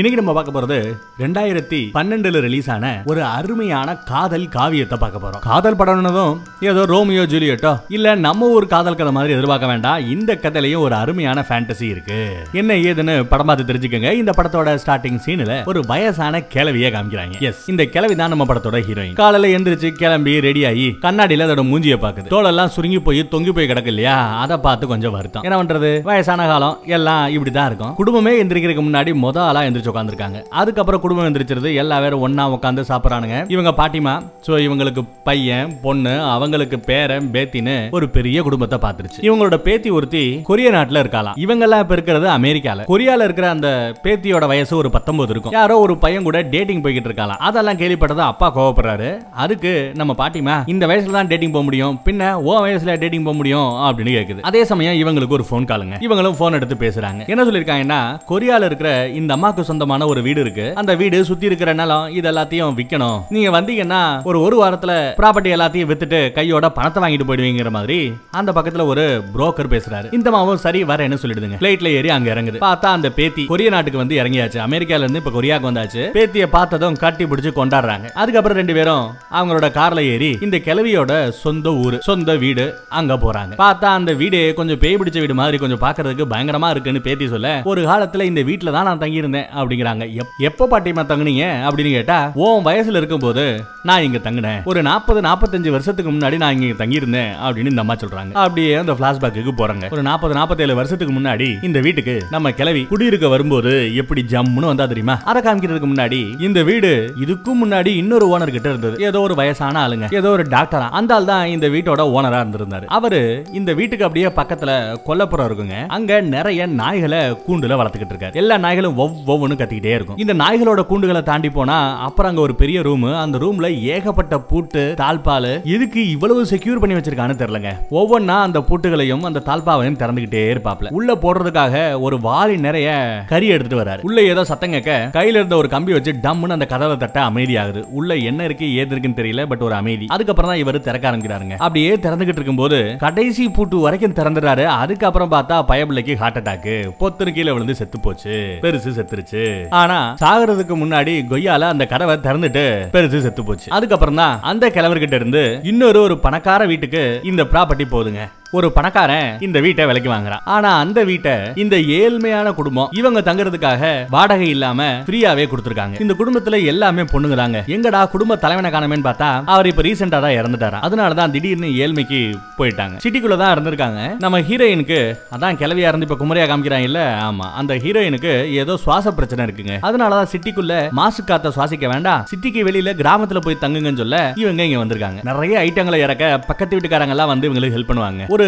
இன்னைக்கு நம்ம பார்க்க போறது ரெண்டாயிரத்தி பன்னெண்டுல ரிலீஸ் ஆன ஒரு அருமையான காதல் காவியத்தை பார்க்க போறோம். காதல் படம்னதும் ஏதோ ரோமியோ ஜூலியட்டோ? இல்ல நம்ம ஒரு காதல் கதை மாதிரி எதிர்பார்க்க வேண்டாம். இந்த கதையிலயும் ஒரு அருமையான ஃபேண்டசி இருக்கு. என்ன ஏதுன்னு படம் பார்த்து தெரிஞ்சுக்கோங்க. இந்த படத்தோட ஸ்டார்டிங் சீன்ல ஒரு வயசான கிளவிய காமிக்கிறாங்க. எஸ் இந்த கிளவி தான் நம்ம படத்தோட ஹீரோயின் காலையில எந்திரிச்சு கிளம்பி ரெடி ஆகி கண்ணாடியில அதோட மூஞ்சிய பாக்குது தோலெல்லாம் சுருங்கி போய் தொங்கி போய் கிடக்கு இல்லையா? அதை பார்த்து கொஞ்சம் வருத்தம். என்ன பண்றது? வயசான காலம் எல்லாம் இப்படிதான் இருக்கும். குடும்பமே எந்திரிக்கிறதுக்கு முன்னாடி முதலாம் ஆளா எந்திரிச்சு உட்காந்துருக்காங்க அதுக்கப்புறம் குடும்பம் எந்திரிச்சிருது. எல்லா பேரும் ஒன்னா உட்காந்து சாப்பிட்றானுங்க. இவங்க பாட்டிமா ஸோ இவங்களுக்கு பையன் பொண்ணு அவங்களுக்கு பேரன் பேத்தின்னு ஒரு பெரிய குடும்பத்தை பார்த்துருச்சு. இவங்களோட பேத்தி ஒருத்தி கொரிய நாட்டில் இருக்காளாம். இவங்கெல்லாம் இப்போ இருக்கிறது அமெரிக்கால. கொரியால இருக்கிற அந்த பேத்தியோட வயசு ஒரு பத்தொன்பது இருக்கும். யாரோ ஒரு பையன் கூட டேட்டிங் போய்கிட்டு இருக்காளாம். அதெல்லாம் கேள்விப்பட்டதும் அப்பா கோவப்படுறாரு. அதுக்கு நம்ம பாட்டிமா இந்த வயசுல தான் டேட்டிங் போக முடியும். பின்ன ஓ வயசுல டேட்டிங் போக முடியும் அப்படின்னு கேக்குது. அதே சமயம் இவங்களுக்கு ஒரு ஃபோன் காலுங்க இவங்களும் ஃபோன் எடுத்து பேசுறாங்க. என்ன சொல்லியிருக்காங்கன்னா கொரியால இருக்கிற இந்த அம்மாக்கு சொந்த சொந்தமான ஒரு வீடு இருக்கு. அந்த வீடு சுத்தி இருக்கிற நிலம் இது எல்லாத்தையும் விற்கணும் நீங்க வந்தீங்கன்னா ஒரு ஒரு வாரத்துல ப்ராப்பர்ட்டி எல்லாத்தையும் வித்துட்டு கையோட பணத்தை வாங்கிட்டு போயிடுவீங்கிற மாதிரி அந்த பக்கத்துல ஒரு புரோக்கர் பேசுறாரு. இந்த மாவும் சரி வர என்ன சொல்லிடுதுங்க? பிளைட்ல ஏறி அங்க இறங்குது. பார்த்தா அந்த பேத்தி கொரிய நாட்டுக்கு வந்து இறங்கியாச்சு. அமெரிக்கால இருந்து இப்ப கொரியாக்கு வந்தாச்சு. பேத்திய பார்த்ததும் கட்டி பிடிச்சு கொண்டாடுறாங்க. அதுக்கப்புறம் ரெண்டு பேரும் அவங்களோட கார்ல ஏறி இந்த கிழவியோட சொந்த ஊரு சொந்த வீடு அங்க போறாங்க. பார்த்தா அந்த வீடு கொஞ்சம் பேய் பிடிச்ச வீடு மாதிரி கொஞ்சம் பாக்குறதுக்கு பயங்கரமா இருக்குன்னு பேத்தி சொல்ல ஒரு காலத்துல இந்த வீட்டுல தான் நான் தங்கியிருந்தேன் அப்படிங்கிறாங்க. எப்- எப்போ பாட்டிமா தங்குனீங்க? அப்படின்னு கேட்டா உன் வயசுல இருக்கும்போது நான் இங்க தங்கினேன். ஒரு நாற்பது நாற்பத்தஞ்சு வருஷத்துக்கு முன்னாடி நான் இங்க தங்கியிருந்தேன் அப்படின்னு இந்த அம்மா சொல்றாங்க. அப்படியே அந்த பிளாஷ்பேக்கு போறாங்க. ஒரு நாற்பது நாற்பத்தேழு வருஷத்துக்கு முன்னாடி இந்த வீட்டுக்கு நம்ம கிளவி குடியிருக்க வரும்போது எப்படி ஜம்முன்னு வந்தா தெரியுமா? அதை காமிக்கிறதுக்கு முன்னாடி இந்த வீடு இதுக்கும் முன்னாடி இன்னொரு ஓனர் கிட்ட இருந்தது. ஏதோ ஒரு வயசான ஆளுங்க ஏதோ ஒரு டாக்டரா அந்த ஆள் தான் இந்த வீட்டோட ஓனரா இருந்திருந்தாரு. அவரு இந்த வீட்டுக்கு அப்படியே பக்கத்துல கொல்லப்புறம் இருக்குங்க. அங்க நிறைய நாய்களை கூண்டுல வளர்த்துக்கிட்டு இருக்காரு. எல்லா நாய்களும் ஒவ்வொன்னு ஒவ்வொன்னு கத்திக்கிட்டே இருக்கும். இந்த நாய்களோட கூண்டுகளை தாண்டி போனா அப்புறம் அங்க ஒரு பெரிய ரூம். அந்த ரூம்ல ஏகப்பட்ட பூட்டு தாழ்பால் எதுக்கு இவ்வளவு செக்யூர் பண்ணி வச்சிருக்கான்னு தெரியலங்க. ஒவ்வொன்னா அந்த பூட்டுகளையும் அந்த தாழ்பாவையும் திறந்துகிட்டே இருப்பாப்ல. உள்ள போடுறதுக்காக ஒரு வாளி நிறைய கறி எடுத்துட்டு வராரு. உள்ள ஏதோ சத்தம் கேட்க கையில இருந்த ஒரு கம்பி வச்சு டம்னு அந்த கதவை தட்ட அமைதியாகுது. உள்ள என்ன இருக்கு ஏது இருக்குன்னு தெரியல பட் ஒரு அமைதி. அதுக்கப்புறம் தான் இவர் திறக்க ஆரம்பிக்கிறாருங்க. அப்படியே திறந்துகிட்டு இருக்கும்போது கடைசி பூட்டு வரைக்கும் திறந்துறாரு அதுக்கப்புறம் பார்த்தா பயபிள்ளைக்கு ஹார்ட் அட்டாக் பொத்துன்னு கீழே விழுந்து செத்து போச்சு. பெருசு செத்துருச்சு. ஆனா சாகுறதுக்கு முன்னாடி கொய்யால அந்த கதவை திறந்துட்டு பெருசு செத்து போச்சு. அதுக்கப்புறம் தான் அந்த கிழவர்கிட்ட இருந்து இன்னொரு ஒரு பணக்கார வீட்டுக்கு இந்த ப்ராப்பர்ட்டி போகுதுங்க ஒரு பணக்காரன் இந்த வீட்டை விலைக்கு வாங்குறான். ஆனா அந்த வீட்டை இந்த ஏழ்மையான குடும்பம் இவங்க தங்குறதுக்காக வாடகை இல்லாம ஃப்ரீயாவே கொடுத்துருக்காங்க. இந்த குடும்பத்துல எல்லாமே பொண்ணுங்க தாங்க எங்கடா குடும்ப தலைவனை காணமேன்னு பார்த்தா அவர் இப்ப ரீசெண்டா தான் இறந்துட்டாரா? அதனால தான் திடீர்னு ஏழ்மைக்கு போயிட்டாங்க. சிட்டிக்குள்ள தான் இருந்திருக்காங்க. நம்ம ஹீரோயினுக்கு அதான் கிளவியா இருந்து இப்ப குமரியா காமிக்கிறாங்க இல்ல? ஆமா. அந்த ஹீரோயினுக்கு ஏதோ சுவாச பிரச்சனை இருக்குங்க. அதனால தான் சிட்டிக்குள்ள மாசு காத்த சுவாசிக்க வேண்டாம். சிட்டிக்கு வெளியில கிராமத்துல போய் தங்குங்கன்னு சொல்ல இவங்க இங்க வந்திருக்காங்க. நிறைய ஐட்டங்களை இறக்க பக்கத்து வீட்டுக்காரங்க எல்லாம் வந்து இவங்களுக்கு ஹெல்ப் பண்ணுவாங்க. ஒரு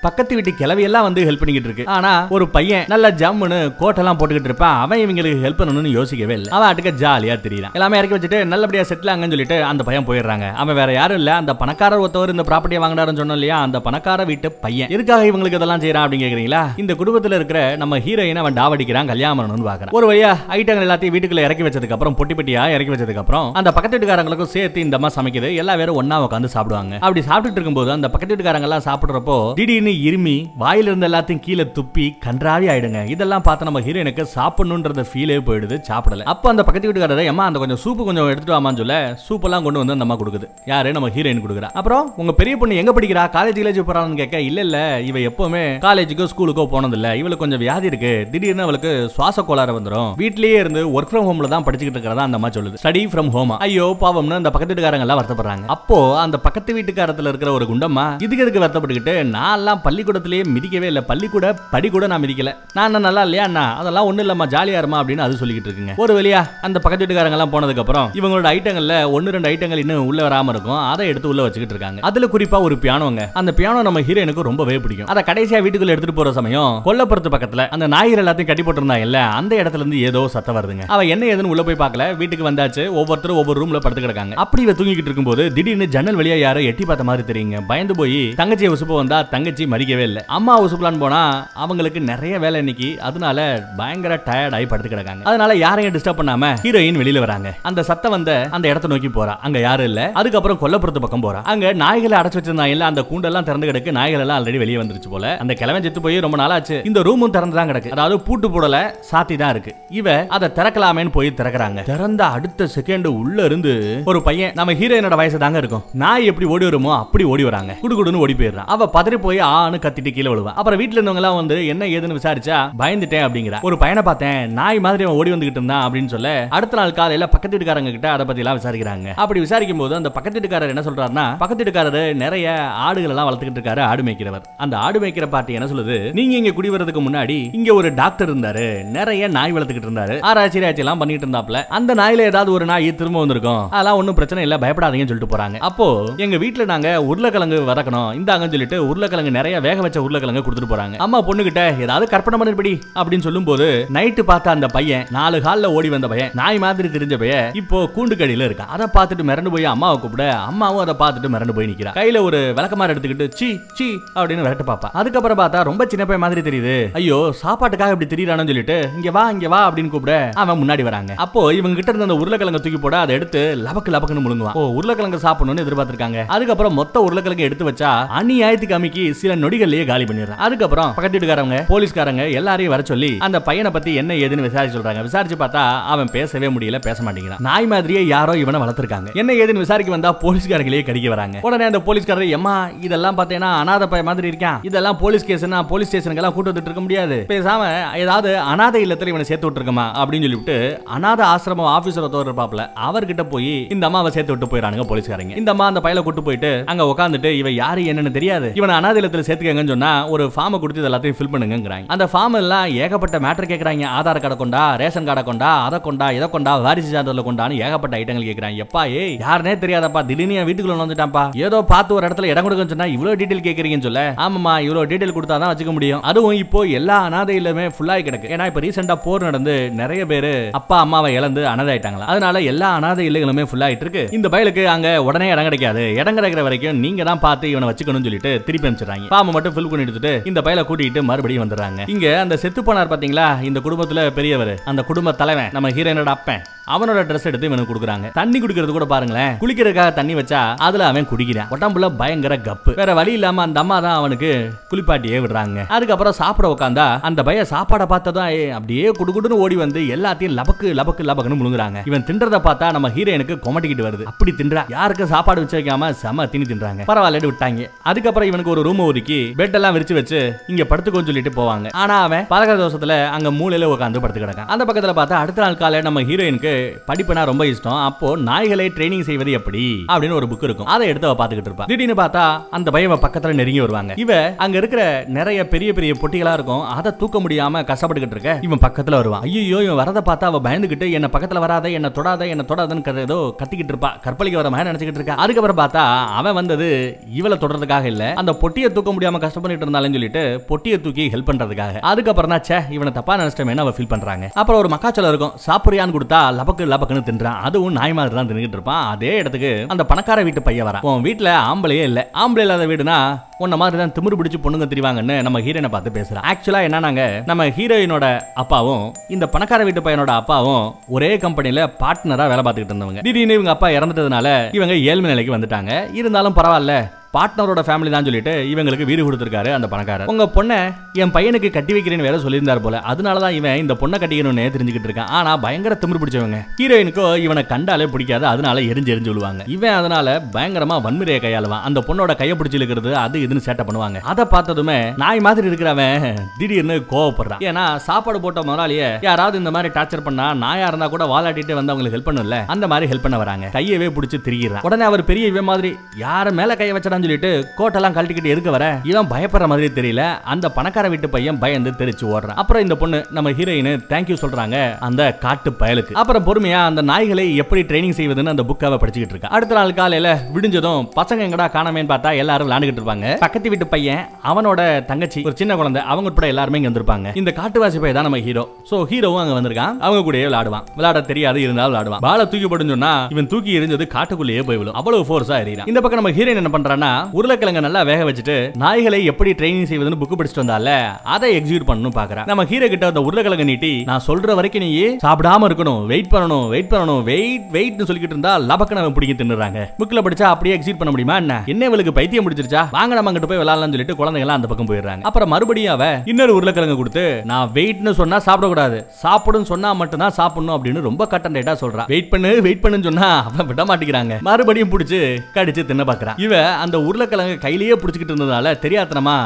பக்கத்து வீட்டு கிளவி எல்லாம் வந்து ஹெல்ப் பண்ணிக்கிட்டு இருக்கு. ஆனா ஒரு பையன் நல்ல ஜம்முன்னு கோட்டெல்லாம் போட்டுக்கிட்டு இருப்பான். அவன் இவங்களுக்கு ஹெல்ப் பண்ணணும்னு யோசிக்கவே இல்லை. அவன் அட்டுக்க ஜாலியா தெரியலாம் எல்லாமே இறக்கி வச்சுட்டு நல்லபடியா செட்டில் ஆங்கன்னு சொல்லிட்டு அந்த பையன் போயிடுறாங்க. அவன் வேற யாரும் இல்ல. அந்த பணக்காரர் ஒருத்தவர் இந்த ப்ராப்பர்ட்டியை வாங்கினாருன்னு சொன்னோம் இல்லையா? அந்த பணக்கார வீட்டு பையன். எதுக்காக இவங்களுக்கு இதெல்லாம் செய்யறான் அப்படின்னு கேக்குறீங்களா? இந்த குடும்பத்துல இருக்கிற நம்ம ஹீரோயின் அவன் டாவடிக்கிறான் கல்யாணம் பண்ணணும்னு பாக்குறான். ஒரு வழியா ஐட்டங்கள் எல்லாத்தையும் வீட்டுக்குள்ள இறக்கி வச்சதுக்கு அப்புறம் பொட்டி பொட்டியா இறக்கி வச்சதுக்கு அப்புறம் அந்த பக்கத்து வீட்டுக்காரங்களுக்கும் சேர்த்து இந்த அம்மா சமைக்குது. எல்லா பேரும் ஒண்ணா உட்காந்து சாப்பிடுவாங்க. அப்படி சாப்பிட்டுட்டு இருக்கும்போது அந்த பக்கத்து வீட்டுக்காரங்க எல்லாம் சாப்பிடுறப்போ திடீர்னு இருமி வாயில இருந்த எல்லாத்தையும் கீழே துப்பி கன்றாவி ஆயிடுங்க. இதெல்லாம் பார்த்து நம்ம ஹீரோயினுக்கு சாப்பிடணுன்றத ஃபீலே போயிடுது சாப்பிடல. அப்ப அந்த பக்கத்து வீட்டுக்காரர் அம்மா அந்த கொஞ்சம் சூப்பு கொஞ்சம் எடுத்துட்டு வாமான்னு சொல்ல சூப் எல்லாம் கொண்டு வந்து அந்த அம்மா கொடுக்குது. யாரு? நம்ம ஹீரோயின் கொடுக்குறா. அப்புறம் உங்க பெரிய பொண்ணு எங்க படிக்கிறா? காலேஜ் கிலேஜ் போறான்னு கேட்க இல்ல இல்ல இவ எப்பவுமே காலேஜுக்கோ ஸ்கூலுக்கோ போனது இல்ல இவளுக்கு கொஞ்சம் வியாதி இருக்கு. திடீர்னு அவளுக்கு சுவாச கோளாறு வந்துரும். வீட்லயே இருந்து ஒர்க் ஃப்ரம் ஹோம்ல தான் படிச்சுக்கிட்டு இருக்கிறதா அந்த அம்மா சொல்லுது. ஸ்டடி ஃப்ரம் ஹோம் ஐயோ பாவம்னு அந்த பக்கத்து வீட்டுக்காரங்க எல்லாம் வருத்தப்படுறாங்க. அப்போ அந்த பக்கத்து வீட்டுக்காரத்துல இருக்கிற ஒரு குண்டம்மா இதுக்கு எதுக்கு வருத்தப்பட்டுக்கிட்டு? நான் எல்லாம் பள்ளிக்கூடத்திலேயே மிதிக்கவே இல்லை. பள்ளிக்கூட படி கூட நான் மிதிக்கல. நான் என்ன நல்லா இல்லையா அண்ணா? அதெல்லாம் ஒண்ணு இல்லம்மா ஜாலியா இருமா அப்படின்னு அது சொல்லிக்கிட்டு இருக்குங்க. ஒரு வழியா அந்த பக்கத்து வீட்டுக்காரங்க எல்லாம் போனதுக்கு அப்புறம் இவங்களோட ஐட்டங்கள்ல ஒன்னு ரெண்டு ஐட்டங்கள் இன்னும் உள்ள வராம இருக்கும். அதை எடுத்து உள்ள வச்சுக்கிட்டு இருக்காங்க. அதுல குறிப்பா ஒரு பியானோங்க அந்த பியானோ நம்ம ஹீரோனுக்கு ரொம்பவே பிடிக்கும். அதை கடைசியா வீட்டுக்குள்ள எடுத்துட்டு போற சமயம் கொல்லப்புறத்து பக்கத்துல அந்த நாயர் எல்லாத்தையும் கட்டி போட்டிருந்தாங்க இல்ல அந்த இடத்துல இருந்து ஏதோ சத்தம் வருதுங்க. அவ என்ன ஏதுன்னு உள்ள போய் பார்க்கல. வீட்டுக்கு வந்தாச்சு. ஒவ்வொருத்தரும் ஒவ்வொரு ரூம்ல படுத்து கிடக்காங்க அப்படி இவ தூங்கிக்கிட்டு இருக்கும்போது திடீர்னு ஜன்னல் வழியா யாரோ எட்டி பார்த்த மாதிரி தெரியுங்க. பயந்து போய் தங்கச்சியை உசுப்ப வந்த வந்தா தங்கச்சி மறிக்கவே இல்லை. அம்மா உசுப்பலான்னு போனா அவங்களுக்கு நிறைய வேலை இன்னைக்கு. அதனால பயங்கர டயர்ட் ஆகி படுத்து கிடக்காங்க. அதனால யாரையும் டிஸ்டர்ப் பண்ணாம ஹீரோயின் வெளியில வராங்க. அந்த சத்தம் வந்த அந்த இடத்த நோக்கி போறா. அங்க யாரும் இல்ல. அதுக்கப்புறம் கொல்லப்புறத்து பக்கம் போறா. அங்க நாய்களை அடைச்சு வச்சிருந்தாங்க இல்ல அந்த கூண்டெல்லாம் திறந்து கிடக்கு. நாய்கள் எல்லாம் ஆல்ரெடி வெளியே வந்துருச்சு போல. அந்த கிழவன் செத்து போய் ரொம்ப நாளாச்சு. இந்த ரூமும் திறந்து தான் கிடக்கு. அதாவது பூட்டு போடல சாத்தி தான் இருக்கு. இவ அதை திறக்கலாமேன்னு போய் திறக்கறாங்க. திறந்த அடுத்த செகண்ட் உள்ள இருந்து ஒரு பையன் நம்ம ஹீரோயினோட வயசு தாங்க இருக்கும். நாய் எப்படி ஓடி வருமோ அப்படி ஓடி வராங்க. குடுகுடுன்னு ஓடி போயிடுறான். அவ பதறி போய் ஆன்னு கத்திட்டு கீழே விழுவா அப்புறம் வீட்டுல இருந்தவங்க எல்லாம் வந்து என்ன ஏதுன்னு விசாரிச்சா? பயந்துட்டேன் அப்படிங்கிற. ஒரு பையனை பார்த்தேன் நாய் மாதிரி அவன் ஓடி வந்துகிட்டு இருந்தான் அப்படின்னு சொல்ல அடுத்த நாள் காலையில பக்கத்து வீட்டுக்காரங்க கிட்ட அதை பத்தி எல்லாம் விசாரிக்கிறாங்க. அப்படி விசாரிக்கும் போது அந்த பக்கத்து வீட்டுக்காரர் என்ன சொல்றாருன்னா பக்கத்து வீட்டுக்காரர் நிறைய ஆடுகள் எல்லாம் வளர்த்துக்கிட்டு இருக்காரு ஆடு மேய்க்கிறவர். அந்த ஆடு மேய்க்கிற பாட்டி என்ன சொல்லுது நீங்க இங்க குடி வர்றதுக்கு முன்னாடி இங்க ஒரு டாக்டர் இருந்தாரு நிறைய நாய் வளர்த்துக்கிட்டு இருந்தாரு. ஆராய்ச்சி ஆராய்ச்சி எல்லாம் பண்ணிட்டு இருந்தாப்ல. அந்த நாயில ஏதாவது ஒரு நாய் திரும்ப வந்திருக்கும். அதெல்லாம் ஒன்றும் பிரச்சனை இல்லை பயப்படாதீங்கன்னு சொல்லிட்டு போறாங்க. அப்போ எங்க வீட்டுல நாங்க உருளைக்கிழங்கு வதக்கணும் இந்தாங்கன்னு சொல்லிட்டு உருளைக்கிழங்கு நிறைய வேக வச்ச உருளைக்கிழங்கு கொடுத்துட்டு போறாங்க. அம்மா பொண்ணுகிட்ட ஏதாவது கற்பனை பண்ணிருப்படி அப்படின்னு சொல்லும் போது நைட்டு பார்த்த அந்த பையன் நாலு கால்ல ஓடி வந்த பையன் நாய் மாதிரி தெரிஞ்ச பையன் இப்போ கூண்டு கடியில இருக்கான். அதை பார்த்துட்டு மிரண்டு போய் அம்மாவை கூப்பிட அம்மாவும் அதை பார்த்துட்டு மிரண்டு போய் நிக்கிறா. கையில ஒரு விளக்கமாறு எடுத்துக்கிட்டு சி சி அப்படின்னு விரட்டு பாப்பா அதுக்கப்புறம் பார்த்தா ரொம்ப சின்ன பையன் மாதிரி தெரியுது. ஐயோ சாப்பாட்டுக்காக இப்படி திரியறானு சொல்லிட்டு இங்க வா இங்க வா அப்படின்னு கூப்பிட அவன் முன்னாடி வராங்க. அப்போ இவங்க கிட்ட இருந்த அந்த உருளைக்கிழங்கு தூக்கி போட அதை எடுத்து லபக்கு லபக்குன்னு முழுங்குவான். ஓ உருளைக்கிழங்கு சாப்பிடணும்னு எதிர்பார்த்திருக்காங்க. அதுக்கப்புறம் மொத்த உருளைக்கிழங்கு எடுத்து வச்சா அநியாயத்துக்கு காமிக்கு சில நொடிகள்லயே காலி பண்ணிடுறான். அதுக்கப்புறம் பக்கத்து வீட்டுக்காரங்க போலீஸ்காரங்க எல்லாரையும் வர சொல்லி அந்த பையனை பத்தி என்ன ஏதுன்னு விசாரிச்சு சொல்றாங்க. விசாரிச்சு பார்த்தா அவன் பேசவே முடியல பேச மாட்டேங்கிறான். நாய் மாதிரியே யாரோ இவனை வளர்த்திருக்காங்க. என்ன ஏதுன்னு விசாரிக்க வந்தா போலீஸ்காரங்களே கடிக்க வராங்க. உடனே அந்த போலீஸ்காரர் எம்மா இதெல்லாம் பார்த்தேன்னா அனாதை பையன் மாதிரி இருக்கான். இதெல்லாம் போலீஸ் கேஸ்னா போலீஸ் ஸ்டேஷனுக்கு எல்லாம் கூட்டு இருக்க முடியாது. பேசாம ஏதாவது அனாதை இல்லத்துல இவனை சேர்த்து விட்டுருக்கமா? அப்படின்னு சொல்லிவிட்டு அனாத ஆசிரமம் ஆபீசர் ஒருத்தவர் இருப்பாப்ல அவர்கிட்ட போய் இந்த அம்மாவை சேர்த்து விட்டு போயிறானுங்க போலீஸ்காரங்க. இந்த அம்மா அந்த பையல கூட்டு போயிட்டு அங்க உட்காந்துட்டு இவ யாரு என்னன்னு தெரியாது. இவனை அனாதிலத்தில் இல்லத்துல சேர்த்துக்கங்கன்னு சொன்னா ஒரு ஃபார்மை கொடுத்து இது எல்லாத்தையும் ஃபில் பண்ணுங்கிறாங்க அந்த ஃபார்ம் எல்லாம் ஏகப்பட்ட மேட்டர் கேட்கறாங்க ஆதார் கார்டை கொண்டா ரேஷன் கார்டை கொண்டா அதை கொண்டா இதை கொண்டா வாரிசு சான்றிதழ் கொண்டான்னு ஏகப்பட்ட ஐட்டங்கள் கேக்குறாங்க. எப்பா ஏ யாருனே தெரியாதப்பா திடீர்னு என் வீட்டுக்குள்ள வந்துட்டான்ப்பா. ஏதோ பார்த்து ஒரு இடத்துல இடம் கொடுக்கன்னு சொன்னா இவ்வளவு டீட்டெயில் கேக்குறீங்கன்னு சொல்ல. ஆமாமா இவ்வளவு டீட்டெயில் கொடுத்தா தான் வச்சுக்க முடியும். அதுவும் இப்போ எல்லா அனாதை ஃபுல்லாகி கிடக்கு. ஏன்னா இப்போ ரீசெண்டா போர் நடந்து நிறைய பேர் அப்பா அம்மாவை இழந்து அனாதையிட்டாங்களா அதனால எல்லா அனாதை இல்லங்களுமே ஃபுல் ஆயிட்டு இருக்கு. இந்த பயலுக்கு அங்க உடனே இடம் கிடைக்காது. இடம் கிடைக்கிற வரைக்கும் நீங்க தான் பார்த்து இவனை வச்சுக்கணும்னு சொல்லிட்டு திருப்பி அனுப்பிச்சிடுறாங்க. ஃபார்ம் மட்டும் ஃபில் பண்ணி எடுத்துட்டு இந்த பயலை கூட்டிட்டு மறுபடியும் வந்துடுறாங்க. இங்க அந்த செத்து போனார் பாத்தீங்களா? இந்த குடும்பத்துல பெரியவர். அந்த குடும்ப தலைவன். நம்ம ஹீரோயினோட அப்பன். அவனோட ட்ரெஸ் எடுத்து இவனுக்கு கொடுக்குறாங்க. தண்ணி குடிக்கிறது கூட பாருங்களேன். குளிக்கிறதுக்காக தண்ணி வச்சா அதுல அவன் குடிக்கிறான். உடம்புல பயங்கர கப்பு. வேற வழி இல்லாம அந்த அம்மா தான் அவனுக்கு குளிப்பாட்டியே விடுறாங்க. அதுக்கப்புறம் சாப்பிட உட்காந்தா அந்த பையன் சாப்பாடை பார்த்ததும் அப்படியே குடுகுடுன்னு ஓடி வந்து எல்லாத்தையும் லபக்கு லபக்கு லபக்குன்னு முழுங்குறாங்க. இவன் தின்றத பார்த்தா நம்ம ஹீரோயினுக்கு கொமட்டிக்கிட்டு வருது. அப்படி தின்றா. யாருக்கும் சாப்பாடு வச்சு வைக்காம செம திணி தின்றாங்க. பரவாயில்ல விட்டாங்க. அதுக்கப்புறம் இவனுக்கு அவனுக்கு ஒரு ரூம் ஒதுக்கி பெட் எல்லாம் விரிச்சு வச்சு இங்க படுத்துக்கோன்னு சொல்லிட்டு போவாங்க. ஆனா அவன் பழக்க தோஷத்துல அங்க மூலையில உட்காந்து படுத்து கிடக்கான் அந்த பக்கத்துல பார்த்தா அடுத்த நாள் காலை நம்ம ஹீரோயினுக்கு படிப்புனா ரொம்ப இஷ்டம். அப்போ நாய்களை ட்ரைனிங் செய்வது எப்படி? அப்படின்னு ஒரு புக் இருக்கும். அதை எடுத்து அவ பாத்துக்கிட்டு இருப்பா. திடீர்னு பார்த்தா அந்த பையன் பக்கத்துல நெருங்கி வருவாங்க. இவ அங்க இருக்கிற நிறைய பெரிய பெரிய பொட்டிகளா இருக்கும். அதை தூக்க முடியாம கஷ்டப்பட்டுக்கிட்டு இருக்க. இவன் பக்கத்துல வருவான் ஐயோ இவன் வரத பார்த்தா அவ பயந்துகிட்டு என்ன பக்கத்துல வராத என்ன தொடாத என்ன தொடாதன்னு ஏதோ கத்திக்கிட்டு இருப்பா. கற்பழிக்க வர மாதிரி நினைச்சுக்கிட்டு இருக்கா. அதுக்கப்புறம் பார்த்தா அவன் வந்தது இவளை தொடர்றதுக்காக இல்ல. அந்த பொட்டியை தூக்க முடியாம கஷ்டப்பட்டு இருந்தாலும் சொல்லிட்டு பொட்டியை தூக்கி ஹெல்ப் பண்றதுக்காக. அதுக்கப்புறம் தான் சே இவனை தப்பா நினைச்சிட்டோமேனு அவ ஃபீல் பண்றாங்க? அப்புறம் ஒரு மக்காச்சோளம் இருக்கும். சாப்பிடுறியான்னு கொடுத்தா லபக்கு லபக்குன்னு தின்றான். அதுவும் நாய் மாதிரி தான் தின்னுட்டு இருப்பான். அதே இடத்துக்கு அந்த பணக்கார வீட்டு பையன் வரா உன் வீட்டுல ஆம்பளையே இல்ல. ஆம்பளை இல்லாத வீடுனா உன்ன மாதிரி தான் திமிரு பிடிச்சு பொண்ணுங்க தெரிவாங்கன்னு நம்ம ஹீரோயினை பார்த்து பேசுகிறேன் ஆக்சுவலா என்னன்னாங்க நம்ம ஹீரோயினோட அப்பாவும் இந்த பணக்கார வீட்டு பையனோட அப்பாவும் ஒரே கம்பெனில பார்ட்னரா வேலை பார்த்துக்கிட்டு இருந்தவங்க. திடீர்னு இவங்க அப்பா இறந்துட்டதுனால இவங்க ஏழ்மை நிலைக்கு வந்துட்டாங்க. இருந்தாலும் பரவாயில்ல பார்ட்னரோட ஃபேமிலி தான் சொல்லிட்டு இவங்களுக்கு வீடு கொடுத்துருக்காரு அந்த பணக்காரர். உங்க பொண்ணை என் பையனுக்கு கட்டி வைக்கிறேன்னு வேற சொல்லியிருந்தார் போல. அதனால தான் இவன் இந்த பொண்ணை கட்டிக்கணும்னு தெரிஞ்சுக்கிட்டு இருக்கான். ஆனா பயங்கர திமிரு பிடிச்சவங்க. ஹீரோயினுக்கோ இவனை கண்டாலே பிடிக்காது அதனால எரிஞ்சு எரிஞ்சு விழுவாங்க இவன் அதனால பயங்கரமா வன்முறையை கையாளுவான். அந்த பொண்ணோட கையை பிடிச்சி இழுக்கிறது அது இதுன்னு சேட்டை பண்ணுவாங்க. அதை பார்த்ததுமே நாய் மாதிரி இருக்கிறவன் திடீர்னு கோவப்படுறான். ஏன்னா சாப்பாடு போட்ட முதலாளிய யாராவது இந்த மாதிரி டார்ச்சர் பண்ணா நாயா இருந்தா கூட வாலாட்டிட்டு வந்து அவங்களுக்கு ஹெல்ப் பண்ணல அந்த மாதிரி ஹெல்ப் பண்ண வராங்க. கையவே பிடிச்சி திரிகிறான் உடனே அவர் பெரிய இவன் மாதிரி யார மேல கைய வச்சடான்னு சொல்லிட்டு கோட்டெல்லாம் கழட்டிக்கிட்டு எதுக்கு வர? இவன் பயப்படுற மாதிரி தெரியல. அந்த பணக்கார வீட்டு பையன் பயந்து தெரிச்சு ஓடுறான். அப்புறம் இந்த பொண்ணு நம்ம ஹீரோயின் தேங்க்யூ சொல்றாங்க அந்த காட்டு பயலுக்கு. அப்புறம் பொறுமையா அந்த நாய்களை எப்படி ட்ரைனிங் செய்வதுன்னு அந்த புக்காவை படிச்சுக்கிட்டு இருக்கா. அடுத்த நாள் காலையில விடிஞ்சதும் பசங்க எங்கடா காணாமேன்னு பார்த்தா எல்லாரும் விளையாண்டுகிட்டு இருப்பாங்க. பக்கத்து வீட்டு பையன் அவனோட தங்கச்சி ஒரு சின்ன குழந்தை அவங்க உட்பட எல்லாருமே இங்க வந்திருப்பாங்க. இந்த காட்டுவாசி பையன் தான் நம்ம ஹீரோ சோ ஹீரோவும் அங்க வந்திருக்கான். அவங்க கூட விளையாடுவான். விளையாட தெரியாது இருந்தாலும் விளையாடுவான். பால தூக்கி போடுன்னு சொன்னா இவன் தூக்கி எரிஞ்சது காட்டுக்குள்ளேயே போய் விழும். அவ்வளவு ஃபோர்ஸா எறிகிறான். இந்த பக்கம் நம்ம ஹீரோயின் என்ன பண்றான்னா உருளைக்கிழங்க நல்லா வேக வச்சுட்டு நாய்களை எப்படி ட்ரைனிங் செய்வதுன்னு புக் படிச்சுட்டு வந்தால அதை எக்ஸிக்யூட் பண்ணணும் பாக்குறேன். நம்ம ஹீரோ கிட்ட அந்த உருளைக்கிழங்க நீட்டி நான் சொல்ற வரைக்கும் நீ சாப்பிடாம இருக்கணும் வெயிட் பண்ணணும் வெயிட் பண்ணணும் வெயிட் வெயிட்னு சொல்லிக்கிட்டு இருந்தா லபக்கன அவன் பிடிக்க தின்னுறாங்க. புக்ல படிச்சா அப்படியே எக்ஸிட் பண்ண முடியுமா என்ன? என்ன இவளுக்கு பைத்தியம் முடிச்சிருச்சா வாங்க நம்ம அங்கிட்டு போய் விளையாடலாம்னு சொல்லிட்டு குழந்தைங்க அந்த பக்கம் போயிடுறாங்க. அப்புறம் மறுபடியும் அவ இன்னொரு உருளைக்கிழங்கு கொடுத்து நான் வெயிட்னு சொன்னா சாப்பிடக்கூடாது. சாப்பிடுன்னு சொன்னா மட்டும்தான் சாப்பிடணும் அப்படின்னு ரொம்ப கட்டன் டேட்டா சொல்றான் வெயிட் பண்ணு வெயிட் பண்ணுன்னு சொன்னா அவன் விட மாட்டேங்கிறாங்க. மறுபடியும் பிடிச்சி கடிச்சு தின்ன பாக்குறான் இவ அந்த உருளைக்கிழங்கு கையிலேயே பிடிச்சிக்கிட்டு இருந்ததால தெரியாதனமா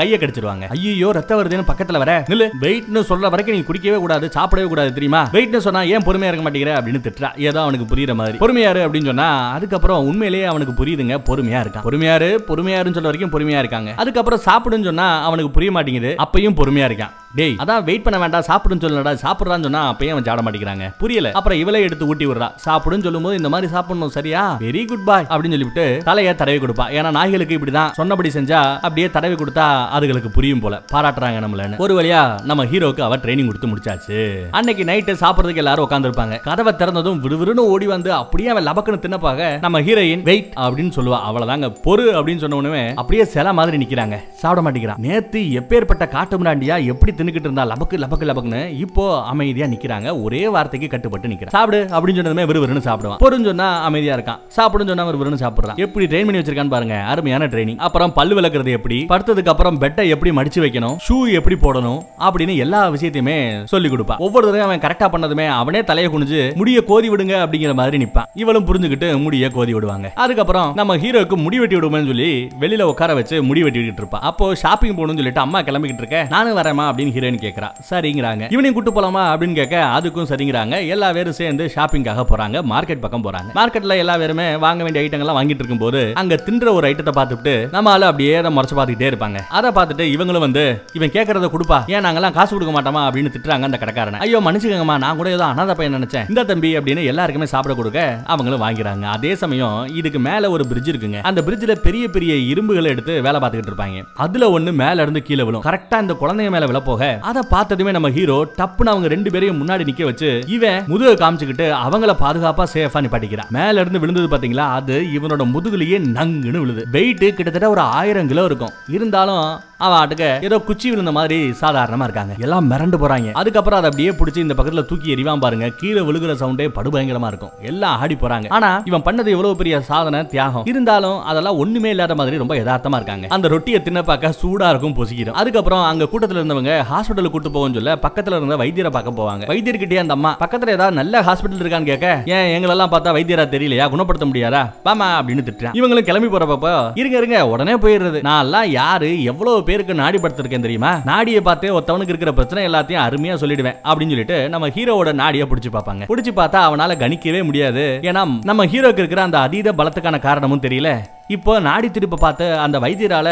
கையை கடிச்சிருவாங்க. ஐயோ ரத்தம் வருதுன்னு பக்கத்துல வர நில்லு. வெயிட்னு சொல்ற வரைக்கும் நீ குடிக்கவே கூடாது சாப்பிடவே கூடாது தெரியுமா? வெயிட்னு சொன்னா ஏன் பொறுமையா இருக்க மாட்டேங்கிற? அப்படின்னு திட்டுறா. ஏதோ அவனுக்கு புரியுற மாதிரி. பொறுமையாரு அப்படின்னு சொன்னா அதுக்கப்புறம் உண்மையிலேயே அவனுக்கு புரியுதுங்க பொறுமையா இருக்கான். பொறுமையாரு பொறுமையாருன்னு சொல்ற வரைக்கும் பொறுமையா இருக்காங்க. அதுக்கப்புறம் சாப்பிடுன்னு சொன்னா அவனுக்கு புரிய மாட்டேங்குது. அப்பையும் பொறுமையா இருக்கான். டேய் அதான் வெயிட் பண்ண வேண்டாம் சாப்பிடுன்னு சொல்லடா சாப்பிடுறான்னு சொன்னா அப்பயும் அவன் சாட மாட்டேங்கிறாங்க. புரியல. அப்புறம் இவளை எடுத்து ஊட்டி விடுறா. சாப்பிடுன்னு சொல்லும்போது இந்த மாதிரி சாப்பிடணும் சரியா? வெரி குட் பாய் அப்படின்னு சொல்லிவிட்டு தலைய தடவி கொடுப்பா ஏன்னா நாய்களுக்கு இப்படிதான். சொன்னபடி செஞ்சா அப்படியே தடவி கொடுத்தா அதுகளுக்கு புரியும் போல. பாராட்டுறாங்க நம்மளன்னு. ஒரு வழியா நம்ம ஹீரோக்கு அவ ட்ரைனிங் கொடுத்து முடிச்சாச்சு. அன்னைக்கு நைட்டு சாப்பிடுறதுக்கு எல்லாரும் உட்காந்துருப்பாங்க கதவை திறந்ததும் விறுவிறுன்னு ஓடி வந்து அப்படியே அவன் லபக்குன்னு தின்னப்பாக நம்ம ஹீரோயின் வெயிட் அப்படின்னு சொல்லுவா. அவ்வளவுதாங்க பொறு அப்படின்னு சொன்ன உடனே அப்படியே சில மாதிரி நிக்கிறாங்க. சாப்பிட மாட்டேங்கிறான். நேத்து எப்பேற்பட்ட காட்டு முன்னாடியா எப்படி தின்னுக்கிட்டு இருந்தா லபக்கு லபக்கு லபக்குன்னு இப்போ அமைதியா நிக்கிறாங்க. ஒரே வார்த்தைக்கு கட்டுப்பட்டு நிக்கிறான். சாப்பிடு அப்படின்னு சொன்னதுமே விறுவிறுன்னு சாப்பிடுவான். பொருன்னு சொன்னா அமைதியா இருக்கான். சாப்பிடுன்னு சொன்னா விறுவிறுன்னு சாப்பிடுறான். எப்படி ட்ரெயின் பண்ணி வச்சிருக்கான்னு பாருங்க. அருமையான ட்ரைனிங் அப்புறம் பல்லு விளக்குறது எப்படி? படுத்ததுக்கு அப்புறம் பெட்டை எப்படி மடிச்சு வைக்கணும்? ஷூ எப்படி போடணும்? அப்படின்னு எல்லா விஷயத்தையுமே சொல்லி கொடுப்பான். ஒவ்வொரு தடவையும் அவன் கரெக்டா பண்ணதுமே அவனே தலையை குனிஞ்சு முடிய கோதி விடுங்க அப்படிங்கிற மாதிரி நிப்பான். இவளும் புரிஞ்சுக்கிட்டு முடிய கோதி விடுவாங்க. அதுக்கப்புறம் நம்ம ஹீரோக்கு முடி வெட்டி விடுவோம்னு சொல்லி வெளியில உட்கார வச்சு முடி வெட்டிட்டு இருப்பான் அப்போ ஷாப்பிங் போகணும்னு சொல்லிட்டு அம்மா கிளம்பிக்கிட்டு இருக்க. நானும் வரேமா அப்படின்னு ஹீரோயின் கேட்கறா சரிங்கிறாங்க. இவனையும் கூட்டு போலாமா? அப்படின்னு கேட்க அதுக்கும் சரிங்கிறாங்க. எல்லா பேரும் சேர்ந்து ஷாப்பிங்காக போறாங்க. மார்க்கெட் பக்கம் போறாங்க. மார்க்கெட்ல எல்லா பேருமே வாங்க வேண்டிய ஐட்டங்கள்லாம் வாங்கிட்டு இருக்கும்போது அங்க தின்ற ஒரு ஐட்டத்தை பார்த்துட்டு நம்ம ஆளு அப்படியே அதை முறைச்சு பார்த்துக்கிட்டே இருப்பாங்க. அதை பார்த்துட்டு இவங்களும் வந்து இவன் கேட்கறத கொடுப்பா. ஏன் நாங்கெல்லாம் காசு கொடுக்க மாட்டோமா? அப்படின்னு திட்டுறாங்க அந்த கடைக்காரன். ஐயோ மன்னிச்சுக்கங்கம்மா. நான் கூட ஏதோ அனாதை பையன் நினைச்சேன். இந்த தம்பி அப்படின்னு எல்லாருக்குமே சாப்பிட கொடுக்க அவங்களும் வாங்கிறாங்க. அதே சமயம் இதுக்கு மேல ஒரு பிரிட்ஜ் இருக்குங்க. அந்த பிரிட்ஜ்ல பெரிய பெரிய இரும்புகளை எடுத்து வேலை பார்த்துக்கிட்டு இருப்பாங்க. அதுல ஒண்ணு மேல இருந்து கீழே விழும். கரெக்டா இந்த குழந்தைங்க மேல விழ போக அதை பார்த்ததுமே நம்ம ஹீரோ டப்புன்னு அவங்க ரெண்டு பேரையும் முன்னாடி நிக்க வச்சு இவன் முதுக காமிச்சுக்கிட்டு அவங்கள பாதுகாப்பா சேஃபா நிப்பாட்டிக்கிறான் மேல இருந்து விழுந்தது பாத்தீங்களா? அது இவனோட முதுகுலயே நங்குன்னு விழுது. வெயிட் கிட்டத்தட்ட ஒரு ஆயிரம் கிலோ இருக்கும். இருந்தாலும் அவன் ஆட்டுக்கு ஏதோ குச்சி விழுந்த மாதிரி சாதாரணமா இருக்காங்க. எல்லாம் மிரண்டு போறாங்க. அதுக்கப்புறம் அதை அப்படியே பிடிச்சி இந்த பக்கத்துல தூக்கி எறிவான் பாருங்க. கீழே விழுகிற சவுண்டே படுபயங்கரமா இருக்கும். எல்லாம் ஆடி போறாங்க. ஆனா இவன் பண்ணது எவ்வளவு பெரிய சாதனை? தியாகம். இருந்தாலும் அதெல்லாம் ஒண்ணுமே இல்லாத மாதிரி ரொம்ப யதார்த்தமா இருக்காங்க. அந்த ரொட்டியை தின்ன பார்க்க சூடா இருக்கும் பொசிக்கிறோம் அதுக்கப்புறம் அங்க கூட்டத்துல இருந்தவங்க ஹாஸ்பிட்டல் கூட்டு போவோம் சொல்ல பக்கத்துல இருந்த வைத்தியரை பார்க்க போவாங்க. வைத்தியர்கிட்டயே அந்த அம்மா பக்கத்துல ஏதாவது நல்ல ஹாஸ்பிட்டல் இருக்கான்னு கேட்க ஏன் எங்களெல்லாம் பார்த்தா வைத்தியரா தெரியலையா? குணப்படுத்த முடியாதா? பாமா அப்படின்னு திட்டுறான். இவங்களும் கிளம்பி போறப்ப இருங்க இருங்க உடனே போயிடுறது. நான் எல்லாம் யாரு? எவ்வளவு பேருக்கு நாடி படுத்திருக்கேன் தெரியுமா? நாடியை பார்த்து ஒருத்தவனுக்கு இருக்கிற பிரச்சனை எல்லாத்தையும் அருமையா சொல்லிடுவேன் அப்படின்னு சொல்லிட்டு நம்ம ஹீரோவோட நாடியை பிடிச்சி பார்ப்பாங்க. பிடிச்சி பார்த்தா அவனால கணிக்கவே முடியாது. ஏன்னா நம்ம ஹீரோக்கு இருக்கிற அந்த அதீத பலத்துக்கான காரணமும் தெரியல. இப்போ நாடி திருப்ப பார்த்து அந்த வைத்தியரால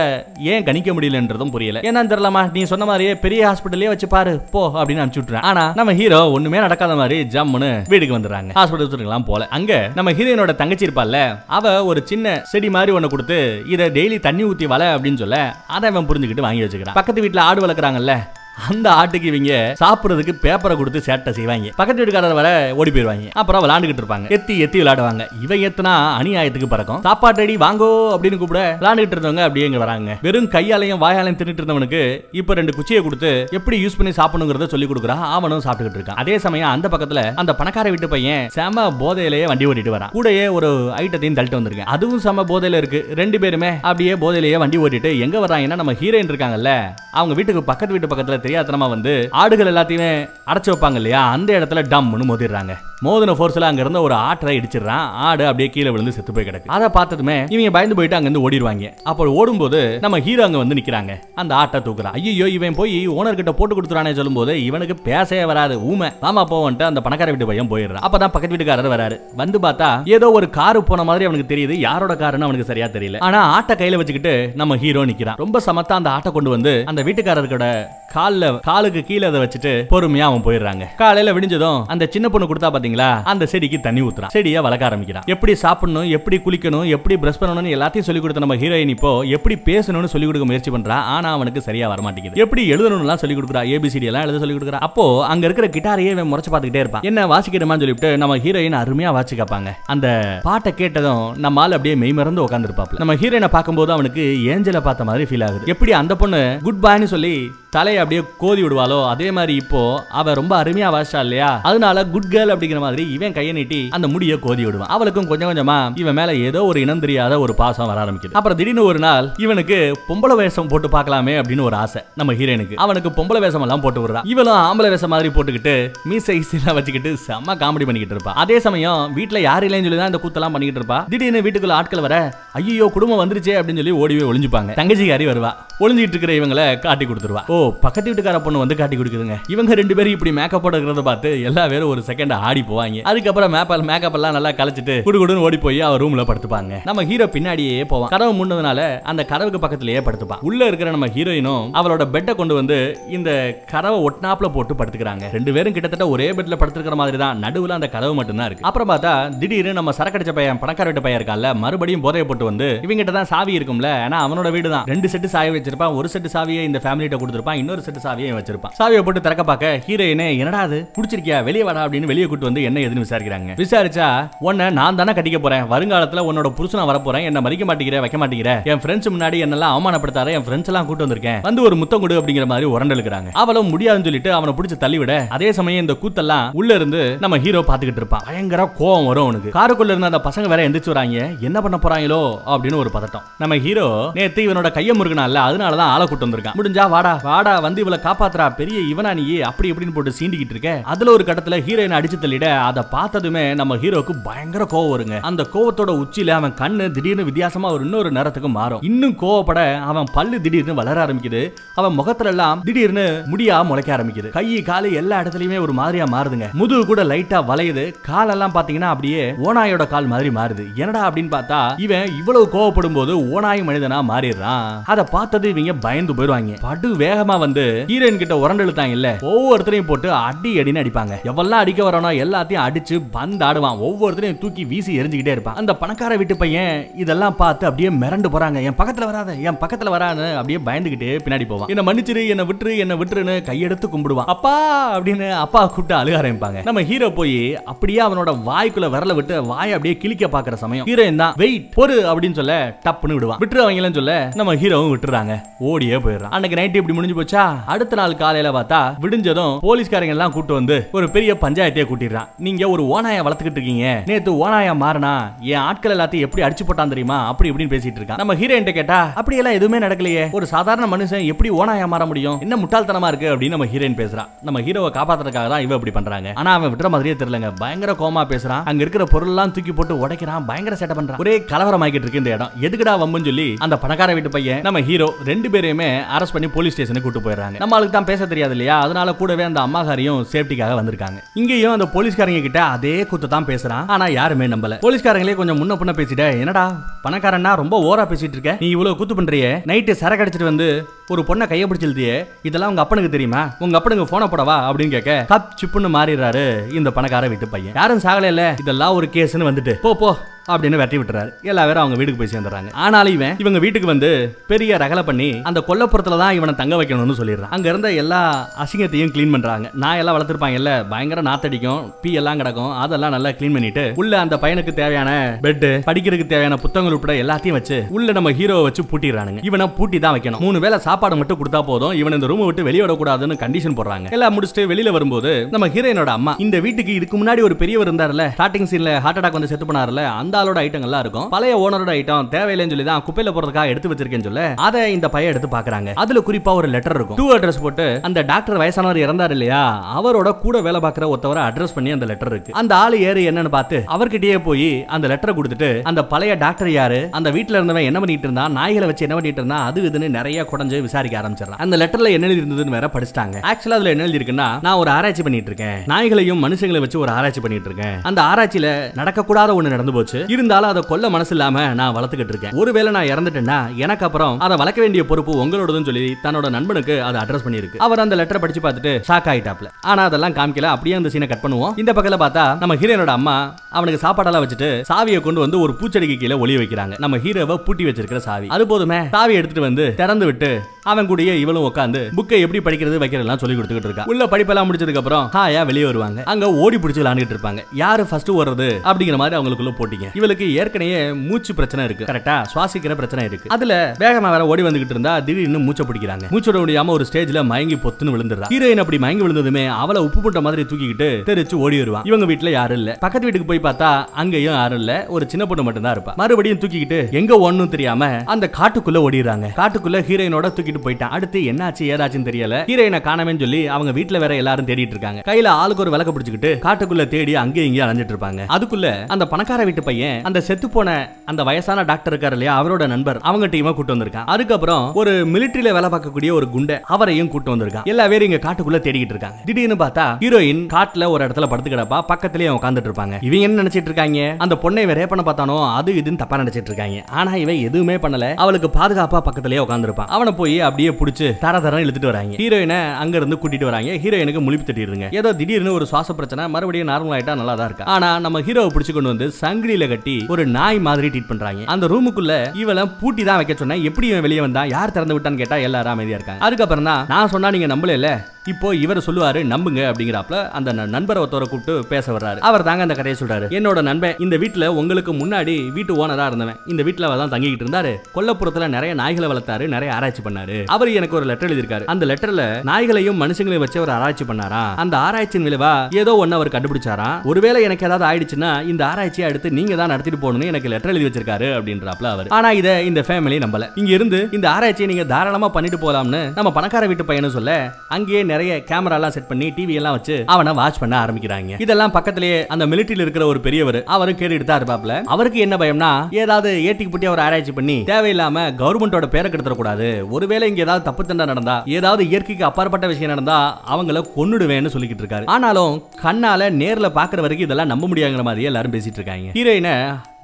ஏன் கணிக்க முடியலன்றதும் புரியல. ஏன்னா தெரியலாமா நீ சொன்ன மாதிரியே பெரிய ஹாஸ்பிட்டலே வச்சு பாரு போ அப்படின்னு அனுப்பிச்சு விட்டுறேன் ஆனா நம்ம ஹீரோ ஒண்ணுமே நடக்காத மாதிரி ஜம்முன்னு வீட்டுக்கு வந்துடுறாங்க. ஹாஸ்பிட்டல் போல. அங்க நம்ம ஹீரோயினோட தங்கச்சி இருப்பால்ல அவ ஒரு சின்ன செடி மாதிரி ஒண்ணு கொடுத்து இதை டெய்லி தண்ணி ஊத்தி வள அப்படின்னு சொல்ல அதை அவன் புரிஞ்சுக்கிட்டு வாங்கி வச்சுக்கிறான். பக்கத்து வீட்டுல ஆடு வளர்க்குறாங்கல்ல அந்த ஆட்டுக்கு இவங்க சாப்பிடுறதுக்கு பேப்பரை கொடுத்து சேட்டை செய்வாங்க. பக்கத்து வீட்டுக்காரர் வர ஓடி போயிருவாங்க. அப்புறம் விளையாண்டுகிட்டு இருப்பாங்க. எத்தி எத்தி விளையாடுவாங்க. இவன் எத்தனா அநியாயத்துக்கு பறக்கும். சாப்பாட்டு அடி வாங்கோ அப்படின்னு கூப்பிட விளையாண்டுட்டு இருந்தவங்க அப்படியே இங்க வராங்க. வெறும் கையாலையும் வாயாலையும் தின்னுட்டு இருந்தவனுக்கு இப்ப ரெண்டு குச்சியை கொடுத்து எப்படி யூஸ் பண்ணி சாப்பிடணுங்கிறத சொல்லி கொடுக்குறான். அவனும் சாப்பிட்டுக்கிட்டு இருக்கான். அதே சமயம் அந்த பக்கத்துல அந்த பணக்கார வீட்டு பையன் செம போதையிலேயே வண்டி ஓட்டிட்டு வரான். கூடயே ஒரு ஐட்டத்தையும் தள்ளிட்டு வந்திருக்கேன். அதுவும் செம போதையில இருக்கு. ரெண்டு பேருமே அப்படியே போதையிலேயே வண்டி ஓட்டிட்டு எங்க வர்றாங்கன்னா நம்ம ஹீரோயின் இருக்காங்கல்ல அவங்க வீட்டுக்கு பக்கத்து வீட்டு பக்கத்துல தெரியாதனமா வந்து ஆடுகள் எல்லாத்தையுமே அடைச்சு வைப்பாங்க இல்லையா? அந்த இடத்துல டம்னு மோதிடுறாங்க. மோதின ஃபோர்ஸ்ல அங்க இருந்த ஒரு ஆட்டை இடிச்சிடுறான். ஆடு அப்படியே கீழே விழுந்து செத்து போய் கிடக்கு. அதை பார்த்ததுமே இவங்க பயந்து போயிட்டு அங்க இருந்து ஓடிடுவாங்க. அப்போ ஓடும்போது நம்ம ஹீரோ அங்க வந்து நிக்கிறாங்க. அந்த ஆட்டை தூக்குறான் ஐயோ இவன் போய் ஓனர் கிட்ட போட்டு கொடுத்துறானே சொல்லும்போது இவனுக்கு பேசவே வராது ஊமை. ஆமா போவன்ட்டு அந்த பணக்கார வீட்டு பையன் போயிடுறான். அப்பதான் பக்கத்து வீட்டுக்காரர் வராரு. வந்து பார்த்தா ஏதோ ஒரு காரு போன மாதிரி அவனுக்கு தெரியுது. யாரோட காருன்னு அவனுக்கு சரியா தெரியல. ஆனா ஆட்டை கையில வச்சுக்கிட்டு நம்ம ஹீரோ நிக்கிறான். ரொம்ப சமத்தா அந்த ஆட்டை கொண்டு வந்து அந்த வீட்டுக்காரர்கோட கால்ல காலுக்கு கீழே அதை வச்சுட்டு பொறுமையா அவன் போயிடுறாங்க. காலையில விடிஞ்சதும் அந்த சின்ன பொண்ணு கொடுத்தா பாத்தீங்க பாத்தீங்களா? அந்த செடிக்கு தண்ணி ஊத்துறான். செடியை வளர்க்க ஆரம்பிக்கிறான். எப்படி சாப்பிடணும் எப்படி குளிக்கணும் எப்படி பிரஷ் பண்ணணும்னு எல்லாத்தையும் சொல்லி கொடுத்த நம்ம ஹீரோயின் இப்போ எப்படி பேசணும்னு சொல்லி கொடுக்க முயற்சி பண்றா? ஆனா அவனுக்கு சரியா வர மாட்டேங்குது எப்படி எழுதணும்லாம் சொல்லி கொடுக்குறா? ஏபிசிடி எல்லாம் எழுத சொல்லி கொடுக்குறா. அப்போ அங்க இருக்கிற கிட்டாரையே முறைச்சு பார்த்துக்கிட்டே இருப்பான். என்ன வாசிக்கணுமான்னு சொல்லிட்டு நம்ம ஹீரோயின் அருமையா வாசி கேட்பாங்க அந்த பாட்டை கேட்டதும் நம்ம ஆள் அப்படியே மெய் மறந்து உட்காந்துருப்பாப்ல நம்ம ஹீரோயினை பார்க்கும்போது அவனுக்கு ஏஞ்சலை பார்த்த மாதிரி ஃபீல் ஆகுது. எப்படி அந்த பொண்ணு குட் பாய்னு சொல்லி தலையை அப்படியே கோதி விடுவாளோ? அதே மாதிரி இப்போ அவ ரொம்ப அருமையா வாசிச்சா இல்லையா? அதனால குட் கேர்ள் அப்படிங்கிற மாதிரி இவன் கையை நீட்டி அந்த முடியை கோதி விடுவான். அவளுக்கும் கொஞ்சம் கொஞ்சமா இவன் மேல ஏதோ ஒரு இனம் தெரியாத ஒரு பாசம் வர ஆரம்பிக்குது. அப்புறம் திடீர்னு ஒரு நாள் இவனுக்கு பொம்பளை வேஷம் போட்டு பார்க்கலாமே அப்படின்னு ஒரு ஆசை நம்ம ஹீரோனுக்கு அவனுக்கு பொம்பளை வேஷம் எல்லாம் போட்டு விடுறான் இவளும் ஆம்பளை வேஷம் மாதிரி போட்டுக்கிட்டு மீசை வச்சுக்கிட்டு செம்ம காமெடி பண்ணிக்கிட்டு இருப்பா. அதே சமயம் வீட்டுல யாரும் இல்லைன்னு சொல்லி தான் இந்த கூத்தெல்லாம் பண்ணிக்கிட்டு இருப்பா. திடீர்னு வீட்டுக்குள்ள ஆட்கள் வர ஐயோ குடும்பம் வந்துருச்சே அப்படின்னு சொல்லி ஓடிவே ஒளிஞ்சுப்பாங்க. தங்கச்சிக்காரி வருவா. ஒளிஞ்சிட்டு இருக்கிற இவங்களை காட்டி கொடுத்துருவா. ஓ பக்கத்து வீட்டுக்கார பொண்ணு வந்து காட்டி கொடுக்குதுங்க. இவங்க ரெண்டு பேரும் இப்படி மேக்கப் போடுறத பார்த்து எல்லா பேரும் ஒரு செகண்ட் ஆடி போவாங்க. அதுக்கப்புறம் மேப்பால் மேக்கப் எல்லாம் நல்லா கலைச்சிட்டு குடுகுடுன்னு ஓடி போய் அவர் ரூம்ல படுத்துப்பாங்க. நம்ம ஹீரோ பின்னாடியே போவான். கதவு முன்னதுனால அந்த கதவுக்கு பக்கத்திலேயே படுத்துப்பான். உள்ள இருக்கிற நம்ம ஹீரோயினும் அவளோட பெட்டை கொண்டு வந்து இந்த கதவை ஒட்னாப்ல போட்டு படுத்துக்கிறாங்க. ரெண்டு பேரும் கிட்டத்தட்ட ஒரே பெட்ல படுத்துக்கிற மாதிரி தான் நடுவுல அந்த கதவு மட்டும்தான் இருக்கு. அப்புறம் பார்த்தா திடீர்னு நம்ம சரக்கடிச்ச பையன் பணக்கார வீட்டு பையன் இருக்கால மறுபடியும் போதையை போட்டு வந்து இவங்கிட்ட தான் சாவி இருக்கும்ல ஏன்னா அவனோட வீடு தான் ரெண்டு செட்டு சாவி வச்சிருப்பான். ஒரு செட்டு சாவியை இந்த ஃபேமிலிட்ட கொடுத்துருப்பான். இன்னொரு செட்டு சாவியை வச்சிருப்பான். சாவியை போட்டு திறக்க பார்க்க ஹீரோயினே என்னடா அது? குடிச்சிருக்கியா வெளியே வாடா அப்படின்னு வெளியே கூட்டு வந்து என்ன எதுன்னு விசாரிக்கிறாங்க. விசாரிச்சா உன்னை நான் தானே கட்டிக்க போறேன். வருங்காலத்துல உன்னோட புருஷனா வரப்போறேன். என்ன மறிக்க மாட்டேங்கிற வைக்க மாட்டேங்கிற. என் ஃப்ரெண்ட்ஸ் முன்னாடி என்னெல்லாம் அவமானப்படுத்தாரு என் ஃப்ரெண்ட்ஸ் எல்லாம் கூட்டு வந்திருக்கேன். வந்து ஒரு முத்தம் கொடு அப்படிங்கிற மாதிரி உரண்டலுக்குறாங்க அவளும் முடியாதுன்னு சொல்லிட்டு அவனை பிடிச்சி தள்ளிவிட. அதே சமயம் இந்த கூத்தெல்லாம் உள்ள இருந்து நம்ம ஹீரோ பாத்துக்கிட்டு இருப்பான். பயங்கர கோவம் வரும் அவனுக்கு. காருக்குள்ள இருந்த அந்த பசங்க வேற எந்திரிச்சு வராங்க. என்ன பண்ண போறாங்களோ? அப்படின்னு ஒரு பதட்டம். நம்ம ஹீரோ நேத்து இவனோட கைய முருகனால அதனாலதான் ஆளை கூட்டு வந்திருக்கான். முடிஞ்சா வாடா வாடா வாடா வந்து இவளை காப்பாத்துறா பெரிய இவனா நீ அப்படி இப்படின்னு போட்டு சீண்டிக்கிட்டு இருக்க. அதுல ஒரு கட்டத்துல ஹீரோயின் அடிச்சு தள்ளிட அதை பார்த்ததுமே நம்ம ஹீரோக்கு பயங்கர கோவம் வருங்க. அந்த கோவத்தோட உச்சியில அவன் கண்ணு திடீர்னு வித்தியாசமா ஒரு இன்னொரு நேரத்துக்கு மாறும். இன்னும் கோவப்பட அவன் பல்லு திடீர்னு வளர ஆரம்பிக்குது. அவன் முகத்துல எல்லாம் திடீர்னு முடியா முளைக்க ஆரம்பிக்குது. கை காலு எல்லா இடத்துலயுமே ஒரு மாதிரியா மாறுதுங்க. முதுகு கூட லைட்டா வளையுது. காலெல்லாம் பாத்தீங்கன்னா அப்படியே ஓனாயோட கால் மாதிரி மாறுது. என்னடா அப்படின்னு பார்த்தா இவன் இவ்வளவு கோவப்படும் போது ஓனாய் மனிதனா மாறிடுறான். அதை பார்த்தது இவங்க பயந்து போயிடுவாங்க. படு வேக வேகமா வந்து ஹீரோயின் கிட்ட உரண்டு இழுத்தாங்க இல்ல ஒவ்வொருத்தரையும் போட்டு அடி அடின்னு அடிப்பாங்க. எவ்வளவு அடிக்க வரானோ எல்லாத்தையும் அடிச்சு பந்து ஆடுவான். ஒவ்வொருத்தரையும் தூக்கி வீசி எரிஞ்சுக்கிட்டே இருப்பான். அந்த பணக்கார வீட்டு பையன் இதெல்லாம் பார்த்து அப்படியே மிரண்டு போறாங்க. என் பக்கத்துல வராத என் பக்கத்துல வரான்னு அப்படியே பயந்துகிட்டு பின்னாடி போவான். என்ன மன்னிச்சிரு என்ன விட்டுரு என்ன விட்டுருன்னு கையெடுத்து கும்பிடுவான். அப்பா! அப்படின்னு அப்பா கூப்பிட்டு அழுக ஆரம்பிப்பாங்க. நம்ம ஹீரோ போய் அப்படியே அவனோட வாய்க்குள்ள விரல விட்டு வாய் அப்படியே கிழிக்க பாக்குற சமயம் ஹீரோயின் தான் வெயிட் பொறு அப்படின்னு சொல்ல டப்புன்னு விடுவான். விட்டுருவாங்கன்னு சொல்ல நம்ம ஹீரோவும் விட்டுறாங்க. ஓடியே போயிடுறான். அன்னைக்கு நைட்டு இப்படி முடிஞ்சு போச்சா அடுத்த நாள் காலையில பார்த்தா விடிஞ்சதும் போலீஸ்காரங்க எல்லாம் கூட்டு வந்து ஒரு பெரிய பஞ்சாயத்தையே கூட்டிடுறான். நீங்க ஒரு ஓனாய வளர்த்துக்கிட்டு இருக்கீங்க. நேத்து ஓனாயா மாறினா என் ஆட்கள் எல்லாத்தையும் எப்படி அடிச்சு போட்டான் தெரியுமா? அப்படி இப்படின்னு பேசிட்டு இருக்கான். நம்ம ஹீரோயின் கேட்டா அப்படி எல்லாம் எதுவுமே நடக்கலையே. ஒரு சாதாரண மனுஷன் எப்படி ஓனாயா மாற முடியும்? என்ன முட்டாள்தனமா இருக்கு? அப்படின்னு நம்ம ஹீரோயின் பேசுறான். நம்ம ஹீரோவை காப்பாத்துறதுக்காக தான் இவ இப்படி பண்றாங்க. ஆனா அவன் விட்டுற மாதிரியே தெரியலங்க. பயங்கர கோமா பேசுறான். அங்க இருக்கிற பொருள் எல்லாம் தூக்கி போட்டு உடைக்கிறான். பயங்கர சேட்டை பண்றான். ஒரே கலவரம் ஆகிட்டு இருக்கு இந்த இடம். எதுக்குடா வம்புன்னு சொல்லி அந்த பணக்கார வீட்டு பையன் நம்ம ஹீரோ ரெண்டு பேரையுமே அரெஸ்ட் பண்ணி போலீஸ் ஸ்டேஷனுக்கு கூட்டு போயிடுறாங்க. நம்மளுக்கு தான் பேச தெரியாது இல்லையா? அதனால கூடவே அந்த அம்மாக்காரியும் சேஃப்டிக்காக வந்திருக்காங்க. இங்கேயும் அந்த போலீஸ்காரங்க கிட்ட அதே குத்து தான் பேசுறான். ஆனா யாருமே நம்பல. போலீஸ்காரங்களே கொஞ்சம் முன்ன பின்ன பேசிட்ட என்னடா பணக்காரன்னா ரொம்ப ஓரா பேசிட்டு இருக்க. நீ இவ்வளவு கூத்து பண்றியே. நைட்டு சரக்கு அடிச்சிட்டு வந்து ஒரு பொண்ணை கையை பிடிச்சிருதியே இதெல்லாம் உங்க அப்பனுக்கு தெரியுமா? உங்க அப்பனுக்கு போன போடவா? அப்படின்னு கேட்க கப் சிப்புன்னு மாறிடுறாரு இந்த பணக்கார வீட்டு பையன். யாரும் சாகல இல்ல இதெல்லாம் ஒரு கேஸ்னு வந்துட்டு. போ போ. அப்படின்னு வெட்டி விட்டுறாரு. எல்லா பேரும் அவங்க வீட்டுக்கு போய் சேர்ந்துறாங்க ஆனாலும் இவன் இவங்க வீட்டுக்கு வந்து பெரிய ரகலை பண்ணி அந்த கொல்லப்புறத்துல தான் இவனை தங்க வைக்கணும்னு சொல்லிடுறான். அங்க இருந்த எல்லா அசிங்கத்தையும் க்ளீன் பண்றாங்க. நான் எல்லாம் வளர்த்துருப்பாங்க இல்ல பயங்கர நாத்தடிக்கும் பீ எல்லாம் கிடக்கும் அதெல்லாம் நல்லா க்ளீன் பண்ணிட்டு உள்ள அந்த பையனுக்கு தேவையான பெட் படிக்கிறதுக்கு தேவையான புத்தகங்கள் உட்பட எல்லாத்தையும் வச்சு உள்ள நம்ம ஹீரோவை வச்சு பூட்டிடுறானுங்க. இவனை பூட்டி தான் வைக்கணும். மூணு வேளை சாப்பாடு மட்டும் கொடுத்தா போதும் இவன் இந்த ரூமை விட்டு வெளியே விடக்கூடாதுன்னு கண்டிஷன் போடுறாங்க. எல்லாம் முடிச்சுட்டு வெளியில வரும்போது நம்ம ஹீரோயினோட அம்மா இந்த வீட்டுக்கு இதுக்கு முன்னாடி ஒரு பெரியவர் இருந்தார்ல ஸ்டார்டிங் சீன்ல ஹார்ட் அட்டாக் வந்து செத்து பண்ணார்ல அந்த ஆளோட ஐட்டங்கள்லாம் இருக்கும். பழைய ஓனரோட ஐட்டம் தேவையில்லைன்னு சொல்லி தான் குப்பையில போறதுக்காக எடுத்து வச்சிருக்கேன்னு சொல்ல அதை இந்த பையன் எடுத்து பாக்குறாங்க. அதுல குறிப்பா ஒரு லெட்டர் இருக்கும். டூ அட்ரஸ் போட்டு அந்த டாக்டர் வயசானவர் இறந்தார் இல்லையா? அவரோட கூட வேலை பார்க்குற ஒருத்தவரை அட்ரஸ் பண்ணி அந்த லெட்டர் இருக்கு. அந்த ஆள் ஏறு என்னன்னு பார்த்து அவர்கிட்டயே போய் அந்த லெட்டரை கொடுத்துட்டு அந்த பழைய டாக்டர் யாரு? அந்த வீட்டுல இருந்தவன் என்ன பண்ணிட்டு இருந்தான்? நாய்களை வச்சு என்ன பண்ணிட்டு இருந்தான்? அது இதுன்னு நிறைய குடஞ்சு விசாரிக்க ஆரம்பிச்சிடறான். அந்த லெட்டர்ல என்ன எழுதி இருந்ததுன்னு வேற படிச்சிட்டாங்க. ஆக்சுவலா அதுல என்ன எழுதி இருக்குன்னா நான் ஒரு ஆராய்ச்சி பண்ணிட்டு இருக்கேன். நாய்களையும் மனுஷங்களை வச்சு ஒரு ஆராய்ச்சி பண்ணிட்டு இருக்கேன். அந்த ஆராய்ச்சியில நடக்கக்கூடாத ஒண்ணு நடந்து போச்சு. இருந்தாலும் அதை கொல்ல மனசு இல்லாம நான் வளர்த்துக்கிட்டு இருக்கேன். ஒருவேளை நான் இறந்துட்டேன்னா எனக்கு அப்புறம் அதை வளர்க்க வேண்டிய பொறுப்பு உங்களோடதுன்னு சொல்லி தன்னோட நண்பனுக்கு அதை அட்ரஸ் பண்ணிருக்கு அவர் அந்த லெட்டரை படிச்சு பார்த்துட்டு ஷாக் ஆயிட்டாப்ல. ஆனா அதெல்லாம் காமிக்கல. அப்படியே அந்த சீனை கட் பண்ணுவோம். இந்த பக்கத்துல பார்த்தா நம்ம ஹீரோனோட அம்மா அவனுக்கு சாப்பாடெல்லாம் வச்சுட்டு சாவியை கொண்டு வந்து ஒரு பூச்செடிக்கு கீழே ஒளி வைக்கிறாங்க. நம்ம ஹீரோவை பூட்டி வச்சிருக்கிற சாவி. அது போதுமே சாவி எடுத்துட்டு வந்து திறந்து விட்டு அவன் கூடயே இவளும் உட்காந்து புக்கை எப்படி படிக்கிறது வைக்கிறதெல்லாம் சொல்லி கொடுத்துக்கிட்டு இருக்கா. உள்ள படிப்பெல்லாம் முடிச்சதுக்கு அப்புறம் ஹாயா வெளியே வருவாங்க. அங்க ஓடி பிடிச்சி விளாண்டுட்டு இருப்பாங்க. யாரு ஃபர்ஸ்ட் ஓடுறது அப்படிங்கிற மாதிரி அவங்களுக்குள்ள போட்டிங்க. இவளுக்கு ஏற்கனவே மூச்சு பிரச்சனை இருக்கு. கரெக்டா சுவாசிக்கிற பிரச்சனை இருக்கு. அதுல வேகமா வேற ஓடி வந்துகிட்டு இருந்தா திடீர்னு மூச்சை பிடிக்கிறாங்க. மூச்சு விட முடியாம ஒரு ஸ்டேஜ்ல மயங்கி பொத்துன்னு விழுந்துடுறா. ஹீரோயின் அப்படி மயங்கி விழுந்ததுமே அவளை உப்பு போட்ட மாதிரி தூக்கிக்கிட்டு தெரிச்சு ஓடி வருவான் இவங்க வீட்டுல யாரும் இல்ல. பக்கத்து வீட்டுக்கு போய் பார்த்தா அங்கேயும் யாரும் இல்ல. ஒரு சின்ன பொண்ணு மட்டும் தான் இருப்பா. மறுபடியும் தூக்கிக்கிட்டு எங்க ஒண்ணும் தெரியாம அந்த காட்டுக்குள்ள ஓடிடுறாங்க. காட்டுக்குள்ள ஹீரோயினோட தூக்கிட்டு போயிட்டான். அடுத்து என்னாச்சு ஏதாச்சுன்னு தெரியல. ஹீரோயினை காணாமேன்னு சொல்லி அவங்க வீட்டுல வேற எல்லாரும் தேடிட்டு இருக்காங்க. கையில ஆளுக்கு ஒரு விளக்க பிடிச்சிக்கிட்டு காட்டுக்குள்ள தேடி அங்கேயும் இங்கேயும் அலைஞ்சிட்டு இருப்பாங்க. அதுக்குள்ள அந்த பணக்கார வீட்டு பையன் அந்த செத்து போன அந்த வயசான டாக்டர் இருக்காரு இல்லையா? அவரோட நண்பர். அவங்க டீமா கூட்டு வந்திருக்கான். அதுக்கப்புறம் ஒரு மிலிட்டரியில வேலை பார்க்கக்கூடிய ஒரு குண்டை அவரையும் கூட்டு வந்திருக்கான். எல்லா பேரும் இங்க காட்டுக்குள்ள தேடிக்கிட்டு இருக்காங்க. திடீர்னு பார்த்தா ஹீரோயின் காட்டுல ஒரு இடத்துல படுத்து கிடப்பா. பக்கத்துலயே உட்காந்துட்டு இருப்பாங்க. இவங்க என்ன நினைச்சிட்டு இருக்காங்க? அந்த பொண்ணை இவன் ரேப்பனை பார்த்தானோ? அது இதுன்னு தப்பா நினைச்சிட்டு இருக்காங்க. ஆனா இவன் எதுவுமே பண்ணல. அவளுக்கு பாதுகாப்பா பக்கத்துலயே உட்காந்துருப்பான் அவனை போய் அப்படியே புடிச்சு தர தரம் இழுத்துட்டு வராங்க. ஹீரோயினை அங்க இருந்து கூட்டிட்டு வராங்க. ஹீரோயினுக்கு முழிப்பு தட்டிடுங்க ஏதோ திடீர்னு ஒரு சுவாச பிரச்சனை மறுபடியும் நார்மல் ஆயிட்டா நல்லா தான் இருக்கு? ஆனா நம்ம ஹீரோவை பிடிச்சு கொண்டு வந்து சங்கிலியில கட்டி ஒரு நாய் மாதிரி ட்ரீட் பண்றாங்க. அந்த ரூமுக்குள்ள இவளை பூட்டி தான் வைக்க சொன்னேன். எப்படி இவன் வெளியே வந்தா யார் திறந்து விட்டான்னு கேட்டா எல்லாரும் அமைதியா இருக்காங்க. அதுக்கப்புறம் தான் நான் சொன்னா நீங்க நம்பல இப்போ இவர் சொல்லுவாரு நம்புங்க அப்படிங்கிறாப்ல அந்த நண்பர் ஒருத்தரை கூப்பிட்டு பேச வர்றாரு. அவர் தாங்க அந்த கதையை சொல்றாரு. என்னோட நண்பன் இந்த வீட்டுல உங்களுக்கு முன்னாடி வீட்டு ஓனரா இருந்தவன். இந்த வீட்டுல அவர் தான் தங்கிக்கிட்டு இருந்தாரு. கொல்லப்புறத்துல நிறைய நாய்களை வளர்த்தாரு நிறைய ஆராய்ச்சி பண்ணாரு. அவர் எனக்கு ஒரு லெட்டர் எழுதியிருக்காரு. அந்த லெட்டர்ல நாய்களையும் மனுஷங்களையும் வச்சு அவர் ஆராய்ச்சி பண்ணாரா? அந்த ஆராய்ச்சியின் விளைவா ஏதோ ஒன்னு அவர் கண்டுபிடிச்சாரா ஒருவேளை எனக்கு ஏதாவது ஆயிடுச்சுன்னா இந்த ஆராய்ச்சியை அடுத்து நீங்க தான் நடத்திட்டு போகணும்னு எனக்கு லெட்டர் எழுதி வச்சிருக்காரு அப்படின்றாப்ல அவர். ஆனா இத இந்த ஃபேமிலி நம்பல. இங்க இருந்து இந்த ஆராய்ச்சியை நீங்க தாராளமா பண்ணிட்டு போலாம்னு நம்ம பணக்கார வீட்டு பையனும் சொல்ல அங்கேயே நிறைய கேமரா எல்லாம் செட் பண்ணி டிவி எல்லாம் வச்சு அவனை வாட்ச் பண்ண ஆரம்பிக்கிறாங்க. இதெல்லாம் பக்கத்திலேயே அந்த மிலிட்டரியில் இருக்கிற ஒரு பெரியவர் அவரும் கேட்டுட்டு தான் இருப்பாப்ல அவருக்கு என்ன பயம்னா ஏதாவது ஏட்டிக்கு புட்டி அவர் ஆராய்ச்சி பண்ணி தேவையில்லாம கவர்மெண்டோட பேரை கெடுத்துடக்கூடாது ஒருவேளை இங்க ஏதாவது தப்பு தண்டை நடந்தா ஏதாவது இயற்கைக்கு அப்பாற்பட்ட விஷயம் நடந்தா அவங்கள கொன்னுடுவேன்னு சொல்லிக்கிட்டு இருக்காரு. ஆனாலும் கண்ணால நேர்ல பாக்குற வரைக்கும் இதெல்லாம் நம்ப முடியாங்கிற மாதிரி எல்லாரும் பேசிட்டு இருக்காங்க. ஹீரோ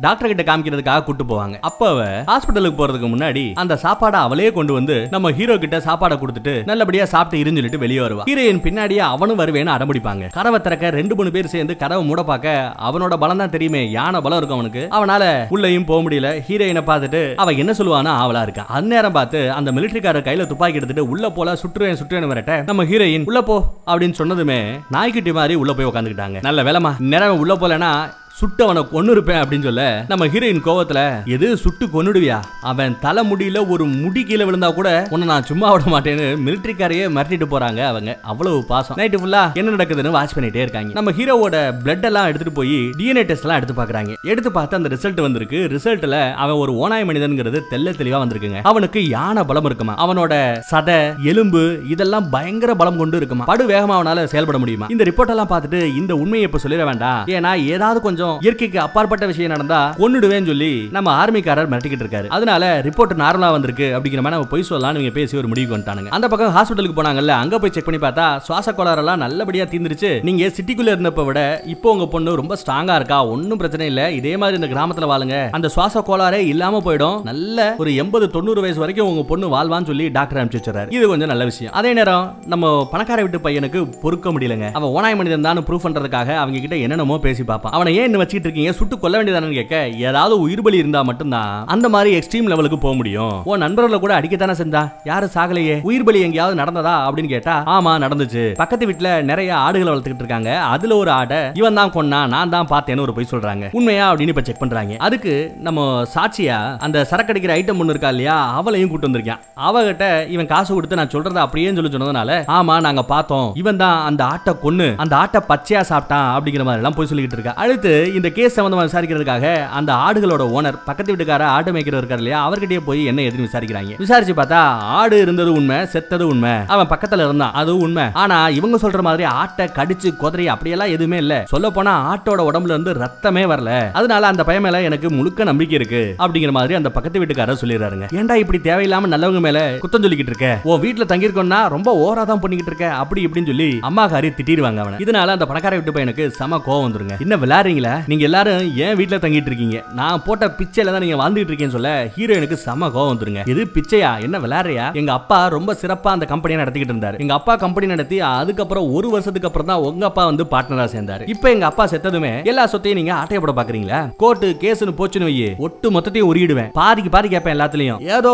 டாக்டர் கிட்ட காமிக்கிறதுக்காக கூட்டு போவாங்க. அப்ப அவ ஹாஸ்பிட்டலுக்கு போறதுக்கு முன்னாடி அந்த சாப்பாடை அவளே கொண்டு வந்து நம்ம ஹீரோ கிட்ட சாப்பாடை கொடுத்துட்டு நல்லபடியா சாப்பிட்டு இருந்துட்டு சொல்லிட்டு வெளியே வருவா. ஹீரோயின் பின்னாடியே அவனும் வருவேன்னு அடம்பிடிப்பாங்க. கதவை திறக்க ரெண்டு மூணு பேர் சேர்ந்து கதவை மூட பார்க்க அவனோட பலம் தான் தெரியுமே யானை பலம் இருக்கும் அவனுக்கு. அவனால உள்ளேயும் போக முடியல. ஹீரோயினை பார்த்துட்டு அவ என்ன சொல்லுவானா அவளா இருக்கான் அந்நேரம் பார்த்து அந்த மிலிட்டரிக்காரர் கையில துப்பாக்கி எடுத்துட்டு உள்ள போல சுற்றுவேன் சுற்றுவேன் வரட்ட நம்ம ஹீரோயின் உள்ள போ அப்படின்னு சொன்னதுமே நாய்க்குட்டி மாதிரி உள்ள போய் உட்காந்துக்கிட்டாங்க நல்ல வேலைமா நேரம் உள்ள போலனா சுட்டு அவனை கொன்னு இருப்பேன் அப்படின்னு சொல்ல நம்ம ஹீரோயின் கோவத்துல எது சுட்டு கொன்னுடுவியா? அவன் தலை முடியில ஒரு முடி கீழே விழுந்தா கூட உன்னை நான் சும்மா விட மாட்டேன்னு மிலிட்டரிக்காரையே மிரட்டிட்டு போறாங்க அவங்க. அவ்வளவு பாசம். நைட்டு ஃபுல்லா என்ன நடக்குதுன்னு வாட்ச் பண்ணிட்டே இருக்காங்க. நம்ம ஹீரோவோட பிளட் எல்லாம் எடுத்துட்டு போய் டிஎன்ஏ டெஸ்ட் எல்லாம் எடுத்து பாக்குறாங்க. எடுத்து பார்த்து அந்த ரிசல்ட் வந்திருக்கு. ரிசல்ட்ல அவன் ஒரு ஓனாய் மனிதன்கிறது தெல்ல தெளிவா வந்திருக்குங்க. அவனுக்கு யானை பலம் இருக்குமா? அவனோட சதை எலும்பு இதெல்லாம் பயங்கர பலம் கொண்டு இருக்குமா? படு வேகமா அவனால செயல்பட முடியுமா? இந்த ரிப்போர்ட் எல்லாம் பார்த்துட்டு இந்த உண்மையை இப்ப சொல்லிட வேண்டாம். ஏன்னா ஏதாவது கொஞ்சம் இயற்கைக்கு அப்பாற்பட்ட விஷயம் நடந்தா கொன்னுடுவேன்னு சொல்லி நம்ம ஆர்மிக்காரர் மிரட்டிக்கிட்டு இருக்காரு. அதனால ரிப்போர்ட் நார்மலா வந்திருக்கு. அப்படிங்கிற மாதிரி நம்ம பொய் சொல்லலாம் நீங்க பேசி ஒரு முடிவுக்கு வந்துட்டானுங்க. அந்த பக்கம் ஹாஸ்பிட்டலுக்கு போனாங்கல்ல அங்க போய் செக் பண்ணி பார்த்தா சுவாச கோளாறெல்லாம் நல்லபடியா தீர்ந்துருச்சு. நீங்க சிட்டிக்குள்ள இருந்தப்ப விட இப்போ உங்க பொண்ணு ரொம்ப ஸ்ட்ராங்கா இருக்கா? ஒன்னும் பிரச்சனை இல்ல. இதே மாதிரி இந்த கிராமத்துல வாழுங்க. அந்த சுவாச கோளாறே இல்லாம போயிடும். நல்ல ஒரு எண்பது தொண்ணூறு வயசு வரைக்கும் உங்க பொண்ணு வாழ்வான்னு சொல்லி டாக்டர் அனுப்பிச்சு வச்சுறாரு இது கொஞ்சம் நல்ல விஷயம். அதே நேரம் நம்ம பணக்கார வீட்டு பையனுக்கு பொறுக்க முடியலங்க. அவன் ஓனாய் மனிதன் தான் ப்ரூவ் பண்றதுக்காக அவங்க கிட்ட என்னென்னமோ பேசி பார்ப்பான். அவனை ஏன் இன்னும் இருக்கீங்க சுட்டு கொல்ல வேண்டியதானு கேட்க ஏதாவது உயிர் பலி இருந்தா மட்டும்தான் அந்த மாதிரி எக்ஸ்ட்ரீம் லெவலுக்கு போக முடியும். உன் நண்பர்களை கூட அடிக்கத்தானே செஞ்சா? யாரு சாகலையே? உயிர் பலி எங்கேயாவது நடந்ததா அப்படின்னு கேட்டா ஆமா நடந்துச்சு. பக்கத்து வீட்டுல நிறைய ஆடுகளை வளர்த்துக்கிட்டு இருக்காங்க. அதுல ஒரு ஆடை இவன் தான் கொன்னா நான் தான் பார்த்தேன்னு ஒரு பொய் சொல்றாங்க. உண்மையா அப்படின்னு இப்ப செக் பண்றாங்க. அதுக்கு நம்ம சாட்சியா அந்த சரக்கடிக்கிற ஐட்டம் ஒண்ணு இருக்கா இல்லையா அவளையும் கூட்டு வந்திருக்கான். அவகிட்ட இவன் காசு கொடுத்து நான் சொல்றதை அப்படியே சொல்லி சொன்னதுனால ஆமா நாங்க பார்த்தோம். இவன் தான் அந்த ஆட்டை கொன்னு அந்த ஆட்டை பச்சையா சாப்பிட்டான் அப்படிங்கிற மாதிரி எல்லாம் போய் சொல்லிக்கிட்டு இருக்கா. அடுத்து இந்த கேஸ் சம்பந்தமாக விசாரிக்கிறதுக்காக அந்த ஆடுகளோட ஓனர் பக்கத்து வீட்டுக்கார ஆடு மேய்க்கிறவர் இருக்கார் இல்லையா? அவர்கிட்டயே போய் என்ன எதுன்னு விசாரிக்கிறாங்க. விசாரிச்சு பார்த்தா ஆடு இருந்தது உண்மை செத்தது உண்மை. அவன் பக்கத்துல இருந்தான் அதுவும் உண்மை. ஆனா இவங்க சொல்ற மாதிரி ஆட்டை கடிச்சு குதிரை அப்படியெல்லாம் எதுவுமே இல்ல. சொல்ல போனா ஆட்டோட உடம்புல இருந்து ரத்தமே வரல. அதனால அந்த பையன் மேல எனக்கு முழுக்க நம்பிக்கை இருக்கு அப்படிங்கிற மாதிரி அந்த பக்கத்து வீட்டுக்காரர் சொல்லிடுறாருங்க. ஏன்டா இப்படி தேவையில்லாம நல்லவங்க மேல குத்தம் சொல்லிக்கிட்டு இருக்க? உன் வீட்டுல தங்கியிருக்கோம்னா ரொம்ப ஓரா தான் பண்ணிக்கிட்டு இருக்க அப்படி இப்படின்னு சொல்லி அம்மா காரி திட்டிடுவாங்க அவனை. இதனால அந்த பணக்கார வீட்டு பையனுக்கு செம கோவம் வந்துருங்க. இன்னும் விளையாடுறீங்களா? நீங்க எல்லாரும் ஏன் வீட்டுல தங்கிட்டு இருக்கீங்க. நான் போட்ட பிச்சையில தான் நீங்க வாழ்ந்துட்டு இருக்கேன்னு சொல்ல ஹீரோயினுக்கு செம கோவம் வந்துருங்க. இது பிச்சையா? என்ன விளையாடுறியா? எங்க அப்பா ரொம்ப சிறப்பா அந்த கம்பெனியை நடத்திக்கிட்டு இருந்தாரு. எங்க அப்பா கம்பெனி நடத்தி அதுக்கப்புறம் ஒரு வருஷத்துக்கு அப்புறம் தான் உங்க அப்பா வந்து பார்ட்னரா சேர்ந்தாரு. இப்போ எங்க அப்பா செத்ததுமே எல்லா சொத்தையும் நீங்க ஆட்டைய போட பாக்குறீங்களா? கோர்ட்டு கேஸ்னு போச்சுன்னு வையே ஒட்டு மொத்தத்தையும் உருகிடுவேன். பாதிக்கு பாதி கேட்பேன் எல்லாத்துலயும். ஏதோ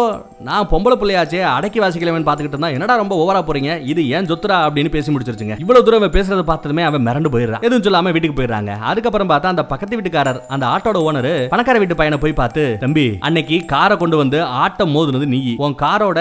நான் பொம்பளை பிள்ளையாச்சே அடக்கி வாசிக்கலவன் பாத்துக்கிட்டு இருந்தா என்னடா ரொம்ப ஓவரா போறீங்க? இது ஏன் சொத்துரா அப்படின்னு பேசி முடிச்சிருச்சுங்க. இவ்வளவு தூரம் பேசுறத பார்த்ததுமே அவன் மிரண்டு போயிடுறான். எதுவும் சொல்லாம வீட்டுக்கு போயிடுறாங்க. அதுக்கப்புறம் பார்த்தா அந்த பக்கத்து வீட்டுக்காரர் அந்த ஆட்டோட ஓனர் பணக்கார வீட்டு பையனை போய் பார்த்து தம்பி அன்னைக்கு காரை கொண்டு வந்து ஆட்டம் மோதுனது நீ. உன் காரோட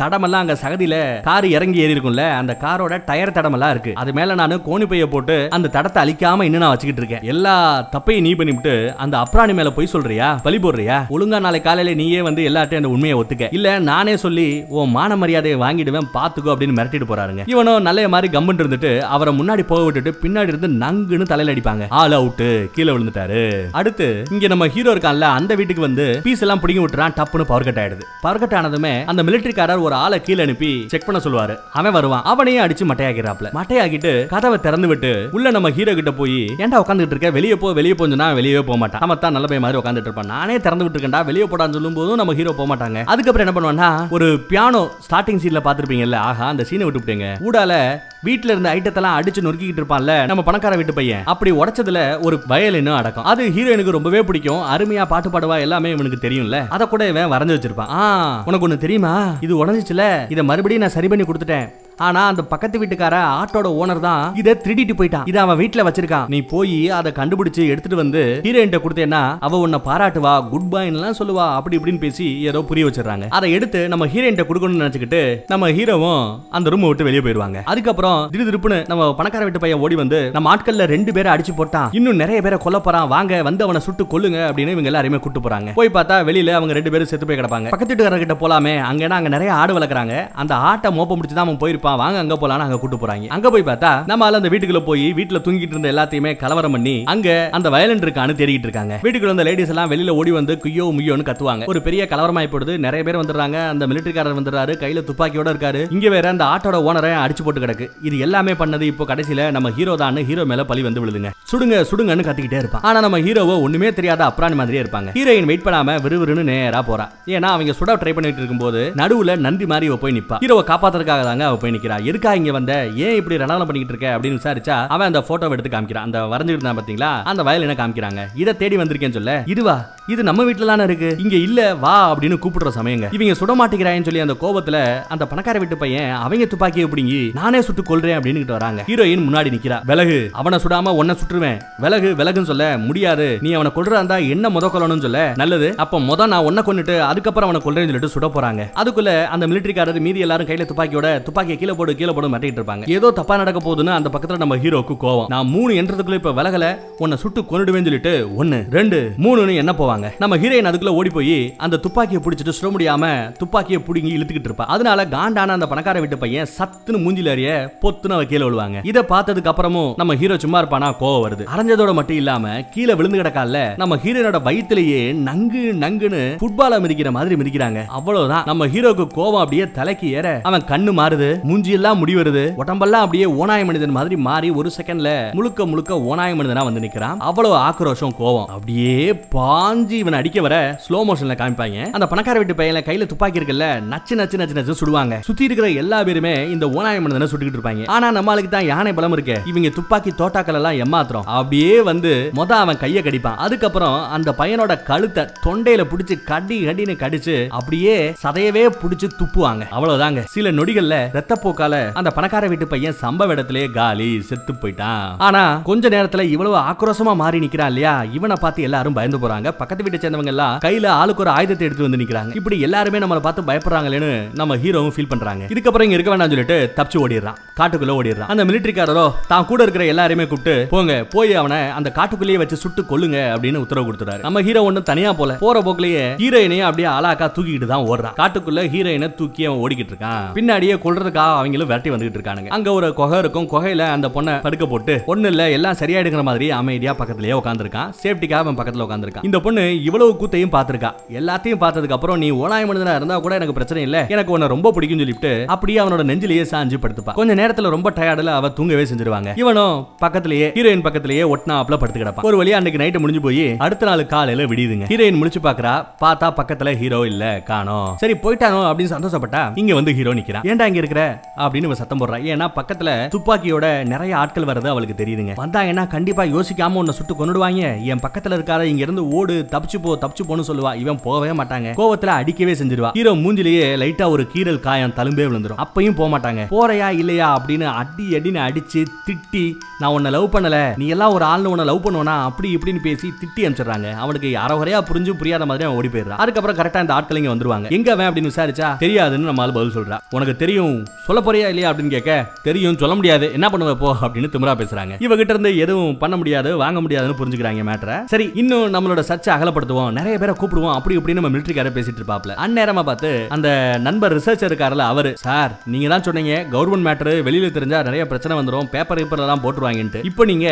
தடமெல்லாம் அங்க சகதியில கார் இறங்கி ஏறி இருக்கும்ல அந்த காரோட டயர் தடமெல்லாம் இருக்கு. அது மேல நான் கோணி பைய போட்டு அந்த தடத்தை அழிக்காம இன்னும் நான் வச்சுக்கிட்டு இருக்கேன். எல்லா தப்பையும் நீ பண்ணிவிட்டு அந்த அப்ராணி மேல போய் சொல்றியா? பலி போடுறியா? ஒழுங்கா நாளை காலையில நீயே வந்து எல்லார்ட்டையும் அந்த உண்மையை ஒத்துக்க. இல்ல நானே சொல்லி உன் மான மரியாதையை வாங்கிடுவேன் பாத்துக்கோ அப்படின்னு மிரட்டிட்டு போறாருங்க. இவனும் நல்ல மாதிரி கம்முன்னு இருந்துட்டு அவரை முன்னாடி போக விட்டுட்டு பின்னாடி இருந்து நங்குன்னு தலையில அடிப்பாங்க. ஆல் அவுட் கீழே விழுந்துட்டாரு. அடுத்து இங்க நம்ம ஹீரோ இருக்கான்ல அந்த வீட்டுக்கு வந்து பீஸ் எல்லாம் பிடிங்கி விட்டுறான் டப்புன்னு பவர் கட் ஆயிடுது. பவர் கட் ஆனதுமே அந்த மிலிட்டரிக்காரர் ஒரு ஆளை கீழே அனுப்பி செக் பண்ண சொல்லுவாரு. அவன் வருவான். அவனையும் அடிச்சு மட்டையாக்கிறாப்ல மட்டையாக்கிட்டு கதவை திறந்து விட்டு உள்ள நம்ம ஹீரோ கிட்ட போய் ஏன்டா உட்காந்துட்டு இருக்க? வெளியே போ வெளியே போஞ்சுனா வெளியே போக மாட்டான். அவன் தான் நல்ல பையன் மாதிரி உட்காந்துட்டு இருப்பான். நானே திறந்து விட்டுருக்கேன்டா வெளியே போடான்னு சொல்லும் போதும் நம்ம ஹீரோ போக மாட்டாங்க. அதுக்கப்புறம் என்ன பண்ணுவான்னா ஒரு பியானோ ஸ்டார்டிங் சீன்ல பாத்திருப்பீங்கல்ல ஆஹா அந்த சீனை விட்டு விட்டுங்க ஊடால வீட்டுல இருந்த ஐட்டத்தெல்லாம் அடிச்சு நொறுக்கிட்டு இருப்பான்ல நம்ம பணக்கார வீட்டு பையன். அப்படி உடைச்சதுல ஒரு வயலினும் அடக்கம். அது ஹீரோயினுக்கு ரொம்பவே பிடிக்கும். அருமையா பாட்டு பாடுவா எல்லாமே இவனுக்கு தெரியும்ல. அதை கூட இவன் வரைஞ்சு வச்சிருப்பான். உனக்கு ஒண்ணு தெரியுமா? இது உடஞ்சிச்சுல. இதை மறுபடியும் நான் சரி பண்ணி கொடுத்துட்டேன். ஆனா அந்த பக்கத்து வீட்டுக்கார ஆட்டோட ஓனர் தான் இதை திருடிட்டு போயிட்டான். இதை அவன் வீட்டுல வச்சிருக்கான். நீ போய் அதை கண்டுபிடிச்சு எடுத்துட்டு வந்து ஹீரோயின்ட்ட கொடுத்தேன்னா அவ உன்னை பாராட்டுவா குட் பாய்லாம் சொல்லுவா அப்படி இப்படின்னு பேசி ஏதோ புரிய வச்சிடறாங்க. அதை எடுத்து நம்ம ஹீரோயின்ட்ட கொடுக்கணும்னு நினைச்சுக்கிட்டு நம்ம ஹீரோவும் அந்த ரூம் விட்டு வெளியே போயிடுவாங்க. அதுக்கப்புறம் திரு திருப்புன்னு நம்ம பணக்கார வீட்டு பையன் ஓடி வந்து நம்ம ஆட்கள்ல ரெண்டு பேரை அடிச்சு போட்டான். இன்னும் நிறைய பேரை கொல்ல போறான். வாங்க வந்து அவனை சுட்டு கொல்லுங்க அப்படின்னு இவங்க எல்லாருமே கூட்டு போறாங்க. போய் பார்த்தா வெளியில அவங்க ரெண்டு பேரும் செத்து போய் கிடப்பாங்க. பக்கத்து வீட்டுக்காரர்கிட்ட போலாமே அங்கே அங்க நிறைய ஆடு வளர்க்குறாங்க. அந்த ஆட்டை மோப்பம் முடிச்சு தான் அவன் போயிருப்பான். வாங்க அங்க போலான்னு அங்க கூட்டு போறாங்க. அங்க போய் பார்த்தா நம்ம அந்த வீட்டுக்குள்ள போய் வீட்டுல தூங்கிட்டு இருந்த எல்லாத்தையுமே கலவரம் பண்ணி அங்க அந்த வயலண்ட் இருக்கான்னு தேடிட்டு இருக்காங்க. வீட்டுக்குள்ள வந்த லேடிஸ் எல்லாம் வெளியில ஓடி வந்து குய்யோ முய்யோன்னு கத்துவாங்க. ஒரு பெரிய கலவரமாய் போடுது நிறைய பேர் வந்துடுறாங்க. அந்த மிலிட்டரிக்காரர் வந்துடுறாரு. கையில துப்பாக்கியோட இருக்காரு. இங்க வேற அந்த ஆட்டோட ஓனரை அடிச்சு போட்டு கிடக்கு. இது எல்லாமே பண்ணது இப்போ கடைசியில நம்ம ஹீரோ தான் ஹீரோ மேல பழி வந்து விழுதுங்க. சுடுங்க சுடுங்கன்னு கத்திக்கிட்டே இருப்பான். ஆனா நம்ம ஹீரோவோ ஒண்ணுமே தெரியாத அப்ராணி மாதிரியே இருப்பாங்க. ஹீரோயின் வெயிட் பண்ணாம விறுவிறுன்னு நேரா போறா. ஏன்னா அவங்க சுட ட்ரை பண்ணிட்டு இருக்கும்போது நடுவுல நந்தி மாதிரி போய் நிப்பா. ஹீரோவை காப்பாத்துறதுக்காக தாங்க அவ போய் நிக்கிறா எதுக்கா இங்க வந்த? ஏன் இப்படி ரணாலம் பண்ணிக்கிட்டு இருக்க? அப்படின்னு விசாரிச்சா அவன் அந்த போட்டோவை எடுத்து காமிக்கிறான். அந்த வரைஞ்சிருந்தான் பாத்தீங்களா? அந்த வயலின காமிக்கிறாங்க? இதை தேடி வந்திருக்கேன்னு சொல்ல இதுவா? இது நம்ம வீட்டுல தானே இருக்கு? இங்க இல்ல வா அப்படின்னு கூப்பிடுற சமயங்க. இவங்க சுட மாட்டேங்கிறாயன்னு சொல்லி அந்த கோபத்துல அந்த பணக்கார வீட்டு பையன் அவங்க துப்பாக்கியை பிடிங்கி நானே சுட்டு கொள்றேன் அப்படின்னு வராங்க. ஹீரோயின் முன்னாடி நிக்கிறா. விலகு. அவனை சுடாம உன்னை சுட்டுருவேன். விலகு விலகுன்னு சொல்ல முடியாது. நீ அவனை கொள்றா இருந்தா என்ன முத கொள்ளணும்னு சொல்ல. நல்லது. அப்ப முத நான் உன்னை கொன்னுட்டு அதுக்கப்புறம் அவனை கொள்றேன்னு சொல்லிட்டு சுட போறாங்க. அதுக்குள்ள அந்த மிலிட்டரிக்காரர் மீதி எல்லாரும் கையில துப்பாக்கியோட துப்பாக்கியை கீழே போடு கீழே போடு மாட்டிட்டு இருப்பாங்க. ஏதோ தப்பா நடக்க போகுதுன்னு அந்த பக்கத்துல நம்ம ஹீரோக்கு கோவம். நான் மூணு என்றதுக்குள்ள இப்ப விலகல உன்னை சுட்டு கொண்டுடுவேன்னு சொல்லிட்டு ஒன்னு ரெண்டு மூணுன்னு என்ன போவாங்க? நம்ம ஹீரோயின் அதுக்குள்ள ஓடி போய் அந்த துப்பாக்கியை பிடிச்சிட்டு சுட முடியாம துப்பாக்கியை பிடுங்கி இழுத்துக்கிட்டு இருப்பா. அதனால காண்டான அந்த பணக்கார வீட்டு பையன் சத்துன்னு மூஞ்சில அறிய பொத்துன்னு அவ கீழே விழுவாங்க. இதை பார்த்ததுக்கு அப்புறமும் நம்ம ஹீரோ சும்மா இருப்பானா கோவம் வருது. அரைஞ்சதோட மட்டும் இல்லாம கீழே விழுந்து கிடக்கால நம்ம ஹீரோனோட வயிற்றுலயே நங்கு நங்குன்னு ஃபுட்பால மிதிக்கிற மாதிரி மிதிக்கிறாங்க. அவ்வளவுதான். நம்ம ஹீரோக்கு கோவம் அப்படியே தலைக்கு ஏற அவன் கண்ணு மாறுது மூஞ்சியெல்லாம் முடி வருது. உடம்பெல்லாம் அப்படியே ஓனாய மனிதன் மாதிரி மாறி ஒரு செகண்ட்ல முழுக்க முழுக்க ஓனாய மனிதனா வந்து நிக்கிறான். அவ்வளவு ஆக்ரோஷம் கோவம். அப்படியே பாஞ்சு இவன் அடிக்க வர ஸ்லோ மோஷன்ல காமிப்பாங்க. அந்த பணக்கார வீட்டு பையன் கையில துப்பாக்கி இருக்குல்ல நச்சு நச்சு நச்சு நச்சு சுடுவாங்க. சுத்தி இருக்கிற எல்லா பேருமே இந்த ஓனாய மனிதனை சுட்டுக்கிட்டு இருப்பாங்க. ஆனா நம்மளுக்கு தான் யானை பலம் இருக்கு. இவங்க துப்பாக்கி தோட்டாக்கள் எல்லாம் ஏமாத்துறோம். அப்படியே வந்து மொத அவன் கையை கடிப்பான். அதுக்கப்புறம் அந்த பையனோட கழுத்தை தொண்டையில புடிச்சு கடி கடின்னு கடிச்சு அப்படியே சதையவே பிடிச்சி துப்புவாங்க. அவ்வளவுதாங்க. சில நொடிகள்ல ரத்த ரத்தப்போக்கால அந்த பணக்கார வீட்டு பையன் சம்பவ இடத்திலே காலி செத்து போயிட்டான். ஆனா கொஞ்ச நேரத்துல இவ்வளவு ஆக்ரோஷமா மாறி நிக்கிறான் இல்லையா? இவனை பார்த்து எல்லாரும் பயந்து போறாங்க. பக்கத்து வீட்டை சேர்ந்தவங்க எல்லாம் கையில ஆளுக்கு ஒரு ஆயுதத்தை எடுத்து வந்து நிக்கிறாங்க. இப்படி எல்லாருமே நம்மளை பார்த்து பயப்படுறாங்களேன்னு நம்ம ஹீரோவும் ஃபீல் பண்றாங்க. இதுக்கப்புறம் இங்க இருக்க வேண்டாம்னு சொல்லிட்டு தப்பிச்சு ஓடிடுறான். காட்டுக்குள்ள ஓடிடுறான். அந்த மிலிட்டரிக்காரரோ தான் கூட இருக்கிற எல்லாருமே கூப்பிட்டு போங்க போய் அவனை அந்த காட்டுக்குள்ளேயே வச்சு சுட்டு கொள்ளுங்க அப்படின்னு உத்தரவு கொடுத்துறாரு நம்ம ஹீரோ ஒண்ணு தனியா போல. போற போக்குலயே ஹீரோயினையும் அப்படியே அலாக்கா தூக்கிட்டு தான் ஓடுறான். காட்டுக்குள்ள ஹீரோயினை தூக்கி அவன் ஓடிக்கிட்டு இருக்கான். பின்னாடியே கொள்றதுக்காக அவங்களும் விரட்டி வந்துகிட்டு இருக்கானுங்க. அங்க ஒரு குகை இருக்கும். குகையில அந்த பொண்ணை படுக்க போட்டு பொண்ணு இல்ல எல்லாம் சரியாயிடுங்கிற மாதிரி அமைதியா பக்கத்துலயே உட்காந்துருக்கான் சேஃப்டிக்காக அவன் பக்கத்துல உட்காந்துருக்கான் இந்த பொண்ணு இவ்வளவு கூத்தையும் பார்த்திருக்கா. எல்லாத்தையும் பார்த்ததுக்கு அப்புறம் நீ ஓனாய மனிதனா இருந்தா கூட எனக்கு பிரச்சனை இல்ல. எனக்கு உன்ன ரொம்ப பிடிக்கும் சொல்லிட்டு அப்படியே அவனோட நெஞ்சிலேயே சாஞ்சு படுத்துப்பா. கொஞ்ச நேரத்துல ரொம்ப டயர்டுல அவ தூங்கவே செஞ்சிருவாங்க. இவனும் பக்கத்திலேயே ஹீரோயின் பக்கத்திலேயே ஒட்டினாப்ல படுத்து கிடப்பான் ஒரு வழியா அன்னைக்கு நைட்டு முடிஞ்சு போய் அடுத்த நாள் காலையில விடியுதுங்க. ஹீரோயின் முடிச்சு பாக்குறா பார்த்தா பக்கத்துல ஹீரோ இல்ல காணோம். சரி போயிட்டானோ? அப்படின்னு சந்தோஷப்பட்டா இங்க வந்து ஹீரோ நிக்கிறான். ஏன்டா இங்க இருக்கிற? அப்படின்னு சத்தம் போடுறா. ஏன்னா பக்கத்துல துப்பாக்கியோட நிறைய ஆட்கள் வர்றது அவளுக்கு தெரியுதுங்க. வந்தாங்கன்னா கண்டிப்பா யோசிக்காம உன்னை சுட்டு கொண்டுடுவாங்க என் பக்கத்துல இருக்காத இங்க இருந்து ஓடு தப்பிச்சு போ தப்பிச்சு போன்னு சொல்லுவா. இவன் போகவே மாட்டாங்க. கோவத்துல அடிக்கவே செஞ்சிருவா. ஹீரோ மூஞ்சிலேயே லைட்டா ஒரு கீரல் காயம் தழும்பே விழுந்துரும். அப்பயும் போக மாட்டாங்க. போறையா இல்லையா அப்படின்னு அடி அடின்னு அடிச்சு திட்டி நான் உன்னை லவ் பண்ணல. நீ எல்லாம் ஒரு ஆள்னு உன்னை லவ் பண்ணுவனா? அப்படி இப்படின்னு பேசி திட்டி அனுப்பிச்சிடுறாங்க. அவனுக்கு அறகுறையா புரிஞ்சு புரியாத மாதிரி அவன் ஓடி போயிடுறான். அதுக்கப்புறம் கரெக்டா இந்த ஆட்கள் இங்க வந்துருவாங்க. எங்க அவன் அப்படின்னு விசாரிச்சா தெரியாதுன்னு நம்மளால பதில் சொல்றான் உனக்கு தெரியும் சொல்ல போறியா இல்லையா அப்படின்னு கேட்க தெரியும் சொல்ல முடியாது. என்ன பண்ணுவ போ அப்படின்னு திமிரா பேசுறாங்க. இவகிட்ட இருந்து எதுவும் பண்ண முடியாது வாங்க முடியாதுன்னு புரிஞ்சுக்கிறாங்க மேட்டரை சரி இன்னும் நம்மளோட சர்ச்சை அகலப்படுத்துவோம். நிறைய பேரை கூப்பிடுவோம் அப்படி இப்படி நம்ம மிலிட்டரிக்கார பேசிட்டு இருப்பாப்ல. அந்நேரமா பார்த்து அந்த நண்பர் ரிசர்ச் இருக்காருல அவரு சார் நீங்க தான் சொன்னீங்க கவர்மெண்ட் மேட்டர் வெளியில தெரிஞ்சா நிறைய பிரச்சனை வந்துரும் பேப்பர் பேப்பர் எல்லாம் போட்டுருவாங்கன்ட்டு. இப்போ நீங்க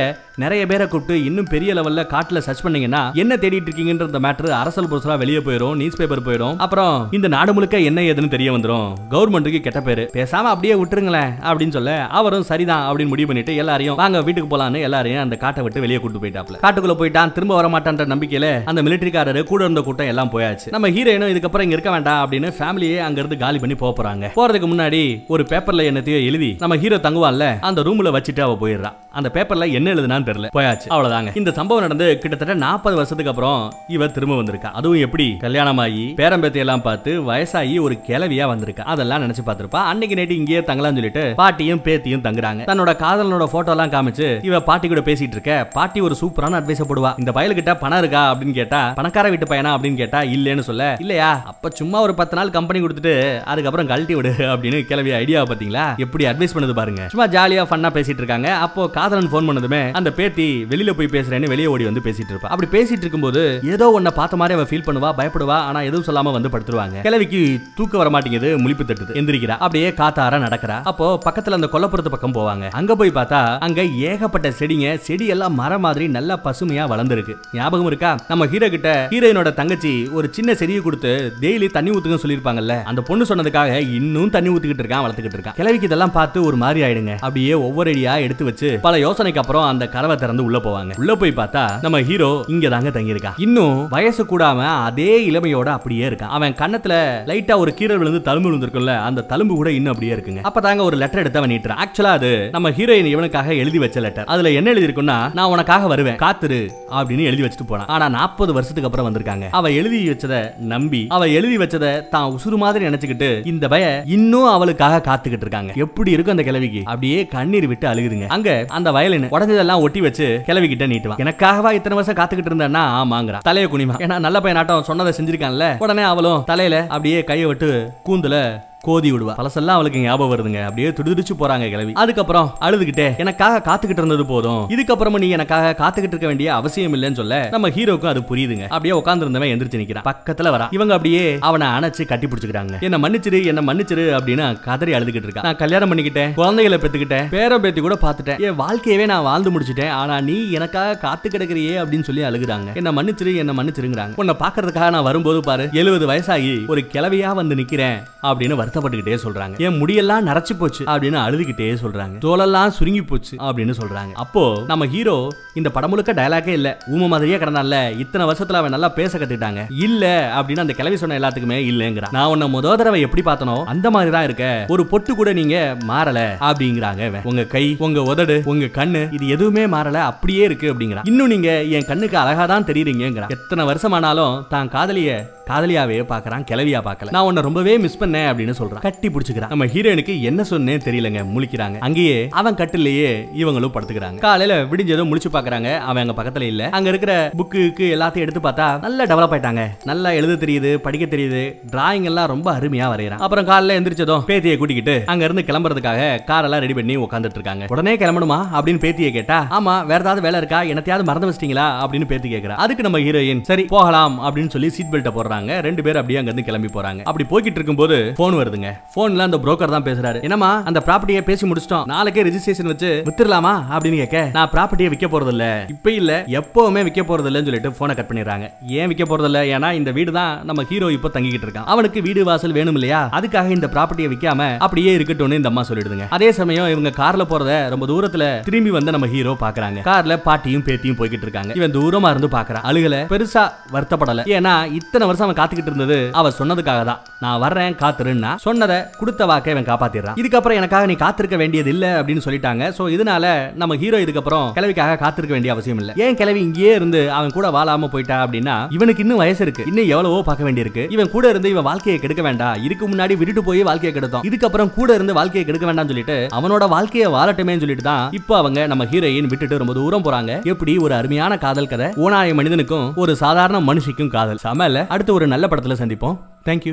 நிறைய பேரை கூப்பிட்டு இன்னும் பெரிய லெவல்ல காட்டுல சர்ச் பண்ணீங்கன்னா என்ன தேடிட்டு இருக்கீங்கன்ற இந்த மேட்டர் அரசல் புரசலா வெளியே போயிடும் நியூஸ் பேப்பர் போயிடும் அப்புறம் இந்த நாடு முழுக்க என்ன ஏதுன்னு தெரிய வந்துடும் கவர்மெண்ட்டுக்கு கெட்ட பேரு. பேசாம அப்படியே விட்டுருங்களேன் அப்படின்னு சொல்ல அவரும் சரிதான் அப்படின்னு முடிவு பண்ணிட்டு எல்லாரையும் வாங்க வீட்டுக்கு போலான்னு எல்லாரையும் அந்த காட்டை விட்டு வெளியே கூட்டு போயிட்டாப்ல காட்டுக்குள்ள போயிட்டான் திரும்ப வர மாட்டான்ற நம்பிக்கையில அந்த மிலிட்டரிக்காரரு கூட இருந்த கூட்டம் எல்லாம் போயாச்சு. நம்ம ஹீரோயினும் இதுக்கப்புறம் இங்க இருக்க வேண்டாம் அப்படின்னு ஃபேமிலியே அங்க இருந்து காலி பண்ணி போறாங்க. போறதுக்கு முன்னாடி ஒரு பேப்பர்ல என்னத்தையோ எழுதி நம்ம ஹீரோ தங்குவான்ல அந்த ரூம்ல வச்சுட்டு அவ போயிடுறான் அந்த பேப்பர்ல என்ன எழுதுனான்னு தெரியல. போயாச்சு. அவ்வளவுதாங்க. இந்த சம்பவம் நடந்து கிட்டத்தட்ட நாற்பது வருஷத்துக்கு அப்புறம் இவ திரும்ப வந்திருக்கா. அதுவும் எப்படி? கல்யாணம் ஆகி எல்லாம் பார்த்து வயசாகி ஒரு கிளவியா வந்திருக்கா. அதெல்லாம் நினைச்சு பார்த்திருப்பா. அன்னைக்கு நைட்டு இங்கேயே தங்கலாம் சொல்லிட்டு பாட்டியும் பேத்தியும் தங்குறாங்க. தன்னோட காதலனோட போட்டோ எல்லாம் காமிச்சு இவ பாட்டி கூட பேசிட்டு இருக்க. பாட்டி ஒரு சூப்பரான அட்வைஸ் போடுவா. இந்த பயலுகிட்ட பணம் இருக்கா? அப்படின்னு கேட்டா பணக்கார வீட்டு பையனா? அப்படின்னு கேட்டா இல்லைன்னு சொல்ல. இல்லையா? அப்ப சும்மா ஒரு பத்து நாள் கம்பெனி கொடுத்துட்டு அதுக்கப்புறம் கழட்டி விடு. அப்படின்னு கிளவி ஐடியா பாத்தீங்களா? எப்படி அட்வைஸ் பண்ணது பாருங்க. சும்மா ஜாலியா ஃபன்னா பேசிட்டு இருக்காங்க. அப்போ காதலன் போன் பண்ணதுமே அந்த பேத்தி வெளியில போய் பேசுறேன்னு வெளியே ஓடி வந்து பேசிட்டு இருப்பா. அப்படி பேசிட்டு இருக்கும்போது ஏதோ ஒன்ன பார்த்த மாதிரி அவ ஃபீல் பண்ணுவா பயப்படுவா. ஆனா எதுவும் சொல்லாம வந்து படுத்துருவாங்க. கிளவிக்கு தூக்க வர மாட்டேங்குது முழிப்பு தட்டுது. எந்திரிக்கிறா. அப்படியே காத்த காத்தார நடக்கிறா? அப்போ பக்கத்துல அந்த கொல்லப்புறத்து பக்கம் போவாங்க. அங்க போய் பார்த்தா அங்க ஏகப்பட்ட செடிங்க செடி எல்லாம் மரம் மாதிரி நல்லா பசுமையா வளர்ந்துருக்கு. ஞாபகம் இருக்கா? நம்ம ஹீரோ கிட்ட ஹீரோயினோட தங்கச்சி ஒரு சின்ன செடியை கொடுத்து டெய்லி தண்ணி ஊத்துங்க சொல்லிருப்பாங்கல்ல அந்த பொண்ணு சொன்னதுக்காக இன்னும் தண்ணி ஊத்திக்கிட்டு இருக்கான் வளர்த்துக்கிட்டு இருக்கான். கிளவிக்கு இதெல்லாம் பார்த்து ஒரு மாதிரி ஆயிடுங்க. அப்படியே ஒவ்வொரு அடியா எடுத்து வச்சு பல யோசனைக்கு அப்புறம் அந்த கதவை திறந்து உள்ள போவாங்க. உள்ள போய் பார்த்தா நம்ம ஹீரோ இங்க தாங்க தங்கியிருக்கான் இன்னும் வயசு கூடாம அதே இளமையோட அப்படியே இருக்கான். அவன் கண்ணத்துல லைட்டா ஒரு கீரல் விழுந்து தழும்பு விழுந்திருக்கும்ல அந்த தழும்பு கூட இன்னும் அப்படியே இருக்குங்க. அப்பதாங்க ஒரு லெட்டர் எடுத்து அவன் நீட்டுறான். ஆக்சுவலா அது நம்ம ஹீரோயின் இவனுக்காக எழுதி வச்ச லெட்டர் அதுல என்ன எழுதி இருக்குன்னா நான் உனக்காக வருவேன். காத்துரு அப்படின்னு எழுதி வச்சுட்டு போனான். ஆனா நாற்பது வருஷத்துக்கு அப்புறம் வந்திருக்காங்க. அவ எழுதி வச்சத நம்பி அவ எழுதி வச்சத தான் உசுறு மாதிரி நினைச்சுக்கிட்டு இந்த பய இன்னும் அவளுக்காக காத்துக்கிட்டு இருக்காங்க. எப்படி இருக்கும் அந்த கிழவிக்கு? அப்படியே கண்ணீர் விட்டு அழுகுதுங்க. அங்க அந்த வயலின் உடஞ்சதெல்லாம் ஒட்டி வச்சு கிழவி கிட்ட நீட்டுவான். எனக்காகவா இத்தனை வருஷம் காத்துக்கிட்டு இருந்தேன்னா? ஆமாங்கிறா தலைய குனிமா ஏன்னா நல்ல பையனாட்டம் சொன்னதை செஞ்சிருக்கான்ல. உடனே அவளும் தலையில அப்படியே கையை விட்டு கூந்துல கோதி விடுவா. பழசெல்லாம் அவளுக்கு ஞாபகம் வருதுங்க. அப்படியே துடிதுடிச்சு போறாங்க கிளவி அதுக்கப்புறம் அழுதுகிட்டே எனக்காக காத்துக்கிட்டு இருந்தது போதும். இதுக்கப்புறமா நீ எனக்காக காத்துக்கிட்டு இருக்க வேண்டிய அவசியம் இல்லைன்னு சொல்ல நம்ம ஹீரோக்கும் அது புரியுதுங்க. அப்படியே உட்காந்துருந்தவன் எந்திரிச்சு நிக்கிறான். பக்கத்துல வரா. இவங்க அப்படியே அவனை அணைச்சு கட்டி பிடிச்சிக்கிறாங்க. என்ன மன்னிச்சிரு என்ன மன்னிச்சிரு அப்படின்னு கதறி அழுதுகிட்டு இருக்கா நான் கல்யாணம் பண்ணிக்கிட்டேன் குழந்தைகளை பெத்துக்கிட்டேன் பேர பேத்தி கூட பாத்துட்டேன் என் வாழ்க்கையவே நான் வாழ்ந்து முடிச்சிட்டேன். ஆனா நீ எனக்காக காத்து கிடக்குறியே அப்படின்னு சொல்லி அழுகுறாங்க. என்ன மன்னிச்சிரு என்ன மன்னிச்சிருங்கிறாங்க. உன்னை பாக்குறதுக்காக நான் வரும்போது பாரு எழுபது வயசாகி ஒரு கிளவியா வந்து நிக்கிறேன் அப்படின்னு வருத்தப்பட்டுக்கிட்டே சொல்றாங்க. என் முடியெல்லாம் நரைச்சு போச்சு அப்படின்னு அழுதுகிட்டே சொல்றாங்க. தோலெல்லாம் சுருங்கி போச்சு அப்படின்னு சொல்றாங்க. அப்போ நம்ம ஹீரோ இந்த படம் முழுக்க டயலாக்கே இல்ல. ஊம மாதிரியே கிடந்தான்ல. இத்தனை வருஷத்துல அவன் நல்லா பேச கத்துக்கிட்டாங்க. இல்ல அப்படின்னு அந்த கிளவி சொன்ன எல்லாத்துக்குமே இல்லங்கிறான். நான் உன்ன முத தடவை எப்படி பார்த்தனோ அந்த மாதிரி தான் இருக்க. ஒரு பொட்டு கூட நீங்க மாறல அப்படிங்கிறாங்க உங்க கை உங்க உதடு உங்க கண்ணு இது எதுவுமே மாறல. அப்படியே இருக்கு அப்படிங்கிறான். இன்னும் நீங்க என் கண்ணுக்கு அழகா தான் தெரியுறீங்கிறான் எத்தனை வருஷமானாலும் தான் காதலிய காதலியாவே பாக்குறான் கிளவியா பார்க்கல. நான் உன்னை ரொம்பவே மிஸ் பண்ணேன் அப்படின்னு சொல்றான். கட்டி பிடிச்சுக்கிறான். நம்ம ஹீரோயினுக்கு என்ன சொன்னே தெரியலங்க முழிக்கிறாங்க. அங்கேயே அவன் கட்டிலேயே இவங்களும் படுத்துக்கிறாங்க. காலையில விடிஞ்சதும் முழிச்சு பாக்குறாங்க அவன் அங்க பக்கத்துல இல்ல. அங்க இருக்கிற புக்கு எல்லாத்தையும் எடுத்து பார்த்தா நல்லா டெவலப் ஆயிட்டாங்க. நல்லா எழுத தெரியுது படிக்க தெரியுது டிராயிங் எல்லாம் ரொம்ப அருமையா வரையறான் அப்புறம் காலைல எந்திரிச்சதும் பேத்தியை கூட்டிக்கிட்டு அங்க இருந்து கிளம்புறதுக்காக கார் எல்லாம் ரெடி பண்ணி உட்காந்துட்டு இருக்காங்க. உடனே கிளம்பணுமா அப்படின்னு பேத்தியை கேட்டா ஆமா வேற ஏதாவது வேலை இருக்கா? என்னத்தையாவது மறந்து வச்சிட்டீங்களா? அப்படின்னு பேத்தி கேக்குறா. அதுக்கு நம்ம ஹீரோயின் சரி போகலாம் அப்படின்னு சொல்லி சீட் பெல்ட்டை போடுறாங்க. ரெண்டு பேரும் அப்படியே அங்க இருந்து கிளம்பி போறாங்க. அப்படி போய்கிட்டு இருக்கும்போது போன் வருதுங்க. போன்ல அந்த புரோக்கர் தான் பேசுறாரு. என்னமா அந்த ப்ராப்பர்ட்டியை பேசி முடிச்சிட்டோம். நாளைக்கே ரெஜிஸ்ட்ரேஷன் வச்சு வித்துடலாமா அப்படின்னு கேட்க நான் ப்ராப்பர்ட்டியை விற்க போறது இல்ல இப்ப இல்ல எப்பவுமே விற்க போறது இல்லைன்னு சொல்லிட்டு போனை கட் பண்ணிடுறாங்க. ஏன் விற்க போறது இல்ல ஏன்னா இந்த வீடு தான் நம்ம ஹீரோ இப்போ தங்கிக்கிட்டு இருக்கான். அவனுக்கு வீடு வாசல் வேணும் இல்லையா? அதுக்காக இந்த ப்ராப்பர்ட்டியை விற்காம அப்படியே இருக்கட்டும்னு இந்த அம்மா சொல்லிடுதுங்க. அதே சமயம் இவங்க கார்ல போறத ரொம்ப தூரத்துல திரும்பி வந்து நம்ம ஹீரோ பாக்குறாங்க. கார்ல பாட்டியும் பேத்தியும் போய்கிட்டு இருக்காங்க. இவன் தூரமா இருந்து பாக்குறான். அழுகல பெருசா வருத்தப்படல. ஏன்னா இத்தனை வருஷம் அவன் காத்துக்கிட்டு இருந்தது அவ சொன்னதுக்காக தான் நான் வர்றேன் காத்துருன்னா சொன்னதை கொடுத்த வாக்கை இவன் காப்பாத்திடுறான். இதுக்கப்புறம் எனக்காக நீ காத்திருக்க வேண்டியது இல்ல அப்படின்னு சொல்லிட்டாங்க. சோ இதனால நம்ம ஹீரோ இதுக்கப்புறம் கிழவிக்காக காத்திருக்க வேண்டிய அவசியம் இல்ல. ஏன் கிழவி இங்கேயே இருந்து அவன் கூட வாழாம போயிட்டா அப்படின்னா இவனுக்கு இன்னும் வயசு இருக்கு. இன்னும் எவ்வளவோ பார்க்க வேண்டியிருக்கு. இவன் கூட இருந்து இவன் வாழ்க்கையை கெடுக்க வேண்டாம். இதுக்கு முன்னாடி விட்டுட்டு போய் வாழ்க்கையை கெடுத்தோம் இதுக்கப்புறம் கூட இருந்து வாழ்க்கையை கெடுக்க வேண்டாம்னு சொல்லிட்டு அவனோட வாழ்க்கையை வாழட்டுமேன்னு சொல்லிட்டு தான் இப்போ அவங்க நம்ம ஹீரோயின் விட்டுட்டு ரொம்ப தூரம் போறாங்க. எப்படி ஒரு அருமையான காதல் கதை. ஓனாய மனிதனுக்கும் ஒரு சாதாரண மனுஷிக்கும் காதல். சம அடுத்து ஒரு நல்ல படத்துல சந்திப்போம். தேங்க்யூ